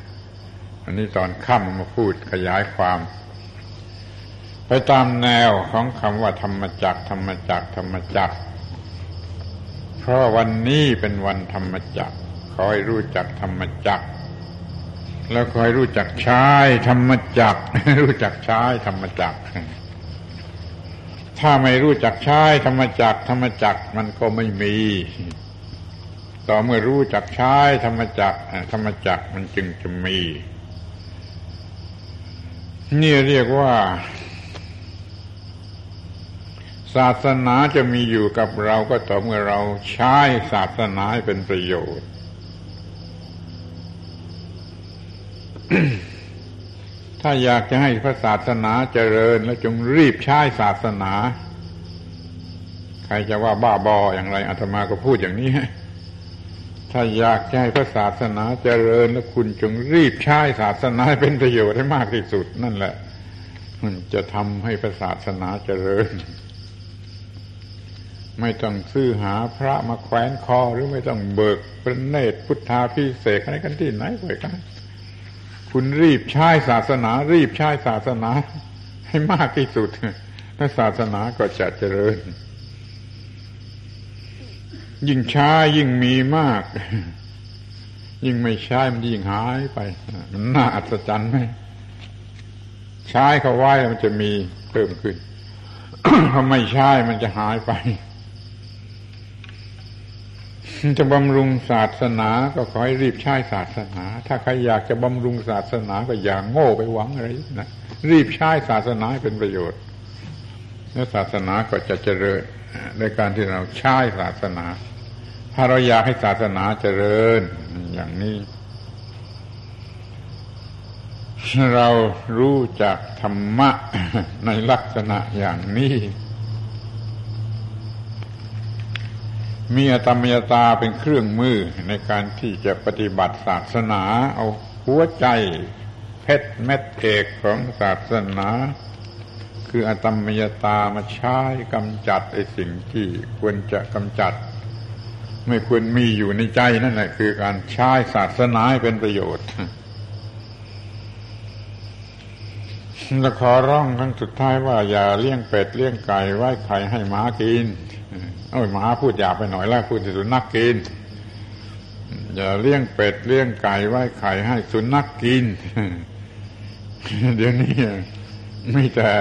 S1: อันนี้ตอนค่ำมาพูดขยายความ ไปตามแนวของคำว่าธรรมจักธรรมจักธรรมจักเพราะวันนี้เป็นวันธรรมจักขอให้รู้จักธรรมจักแล้วคอยรู้จักใช้ธรรมจักรู้จักใช้ธรรมจัก ถ้าไม่รู้จักใช้ธรรมจักธรรมจักมันก็ไม่มี ต่อเมื่อรู้จักใช้ธรรมจักธรรมจักมันจึงจะมี นี่เรียกว่า ศาสนาจะมีอยู่กับเราก็ต่อเมื่อเราใช้ศาสนาให้เป็นประโยชน์ ถ้าอยากจะให้พระศาสนาเจริญ แล้วจงรีบใช้ศาสนา ใครจะว่าบ้าบออย่างไรอาตมาก็พูดอย่างนี้ ถ้าอยากให้พระศาสนาเจริญ แล้วคุณจงรีบใช้ศาสนาเป็นประโยชน์ให้มากที่สุด นั่นแหละ มันจะทำให้พระศาสนาเจริญ ไม่ต้องซื้อหาพระมาแขวนคอหรือไม่ต้องเบิกพระเนตรพุทธาพิเศษอะไรกันที่ไหนไปกัน คุณรีบใช้ศาสนา รีบใช้ศาสนา ให้มากที่สุดแล้วศาสนาก็จะเจริญ ยิ่งช้ายิ่งมีมาก ยิ่งไม่ใช้มันยิ่งหายไป มันน่าอัศจรรย์ไหมใช้เขาไว้มันจะมีเพิ่มขึ้นถ้าไม่ใช้มันจะหายไป จะบำรุงศาสนาก็ขอให้รีบใช้ศาสนา ถ้าใครอยากจะบำรุงศาสนาก็อย่าโง่ไปหวังอะไรนะรีบใช้ศาสนาเป็นประโยชน์ แล้วศาสนาก็จะเจริญในการที่เราใช้ศาสนา ถ้าเราอยากให้ศาสนาเจริญอย่างนี้ เรารู้จักธรรมะในลักษณะอย่างนี้ มีอตมยตาเป็นเครื่องมือในการที่จะปฏิบัติศาสนา เอาหัวใจเพชรเม็ดเอกของศาสนา คืออตมยตามาใช้กำจัดไอ้สิ่งที่ควรจะกำจัด ไม่ควรมีอยู่ในใจนั่นแหละคือการใช้ศาสนาเป็นประโยชน์และขอร้องครั้งสุดท้ายว่าอย่าเลี้ยงเป็ดเลี้ยงไก่ไว้ไข่ให้หมากิน โอ้ยหมาพูดหยาบไปหน่อยแล้วพูดสุนัขกิน อย่าเลี้ยงเป็ดเลี้ยงไก่ไว้ไข่ให้สุนัขกิน เดี๋ยวนี้ไม่แต่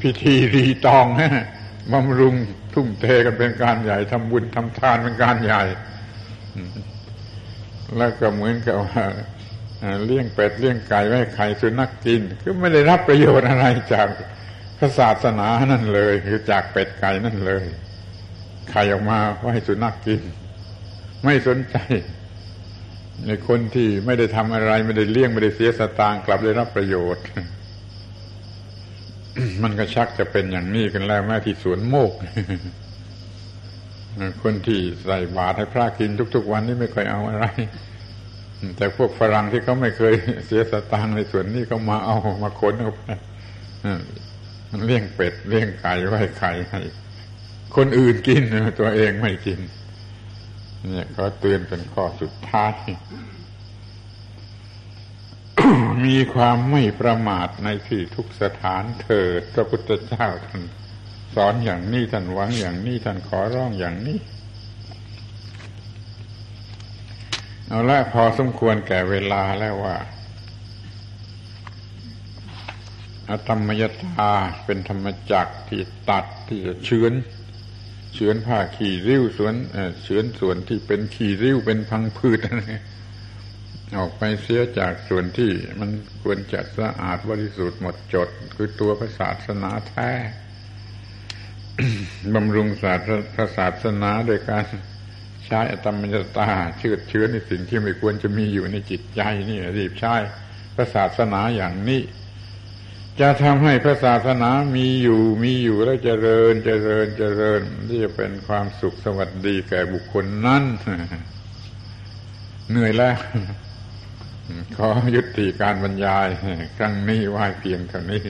S1: พิธีรีตองบำรุงทุ่มเทกันเป็นการใหญ่ทำบุญทำทานเป็นการใหญ่ แล้วก็เหมือนกับว่าเลี้ยงเป็ดเลี้ยงไก่ไว้ไข่สุนัขกกิน ก็ไม่ได้รับประโยชน์อะไรจากศาสนานั่นเลย คือจากเป็ดไก่นั่นเลย ไข่ออกมาว่าให้สุนัขกกิน ไม่สนใจ ในคนที่ไม่ได้ทำอะไร ไม่ได้เลี้ยงไม่ได้เสียสตางค์กลับได้รับประโยชน์ มันก็ชักจะเป็นอย่างนี้กันแล้วแม้ที่สวนโมกคนที่ใส่บาตรให้พระกินทุก ๆ วันนี่ไม่เคยเอาอะไร แต่พวกฝรั่งที่เขาไม่เคยเสียสตางค์ในส่วนนี้เขามาเอามาขนเอาไปมันเลี้ยงเป็ดเลี้ยงไก่ไว้ไข่ให้ คนอื่นกินตัวเองไม่กิน เนี่ยก็เตือนเป็นข้อสุดท้าย มีความไม่ประมาทในที่ทุกสถานเถิดพระพุทธเจ้าท่านสอนอย่างนี้ท่านหวังอย่างนี้ท่านขอร้องอย่างนี้ เอาละพอสมควรแก่เวลาแล้วว่าอธรรมยตาเป็นธรรมจักที่ตัดที่จะเชื้อน เฉือนผ้าขี่ริ้วสวนเฉือนส่วนที่เป็นขี่ริ้วเป็นพังพืชอะไรออกไปเสียจากส่วนที่มันควรจะสะอาดบริสุทธิ์หมดจด คือตัวพระศาสนาแท้บำรุงศาสตร์พระศาสนาโดยการใช้อตมยตาเชื่อเชื้อในสิ่งที่ไม่ควรจะมีอยู่ในจิตใจนี่รีบใช้พระศาสนาอย่างนี้ จะทำให้พระศาสนามีอยู่มีอยู่แล้วเจริญเจริญเจริญที่จะเป็นความสุขสวัสดีแก่บุคคลนั้นเหนื่อยแล้วขอยุติการบรรยาย ครั้งนี้ไว้เพียงเท่านี้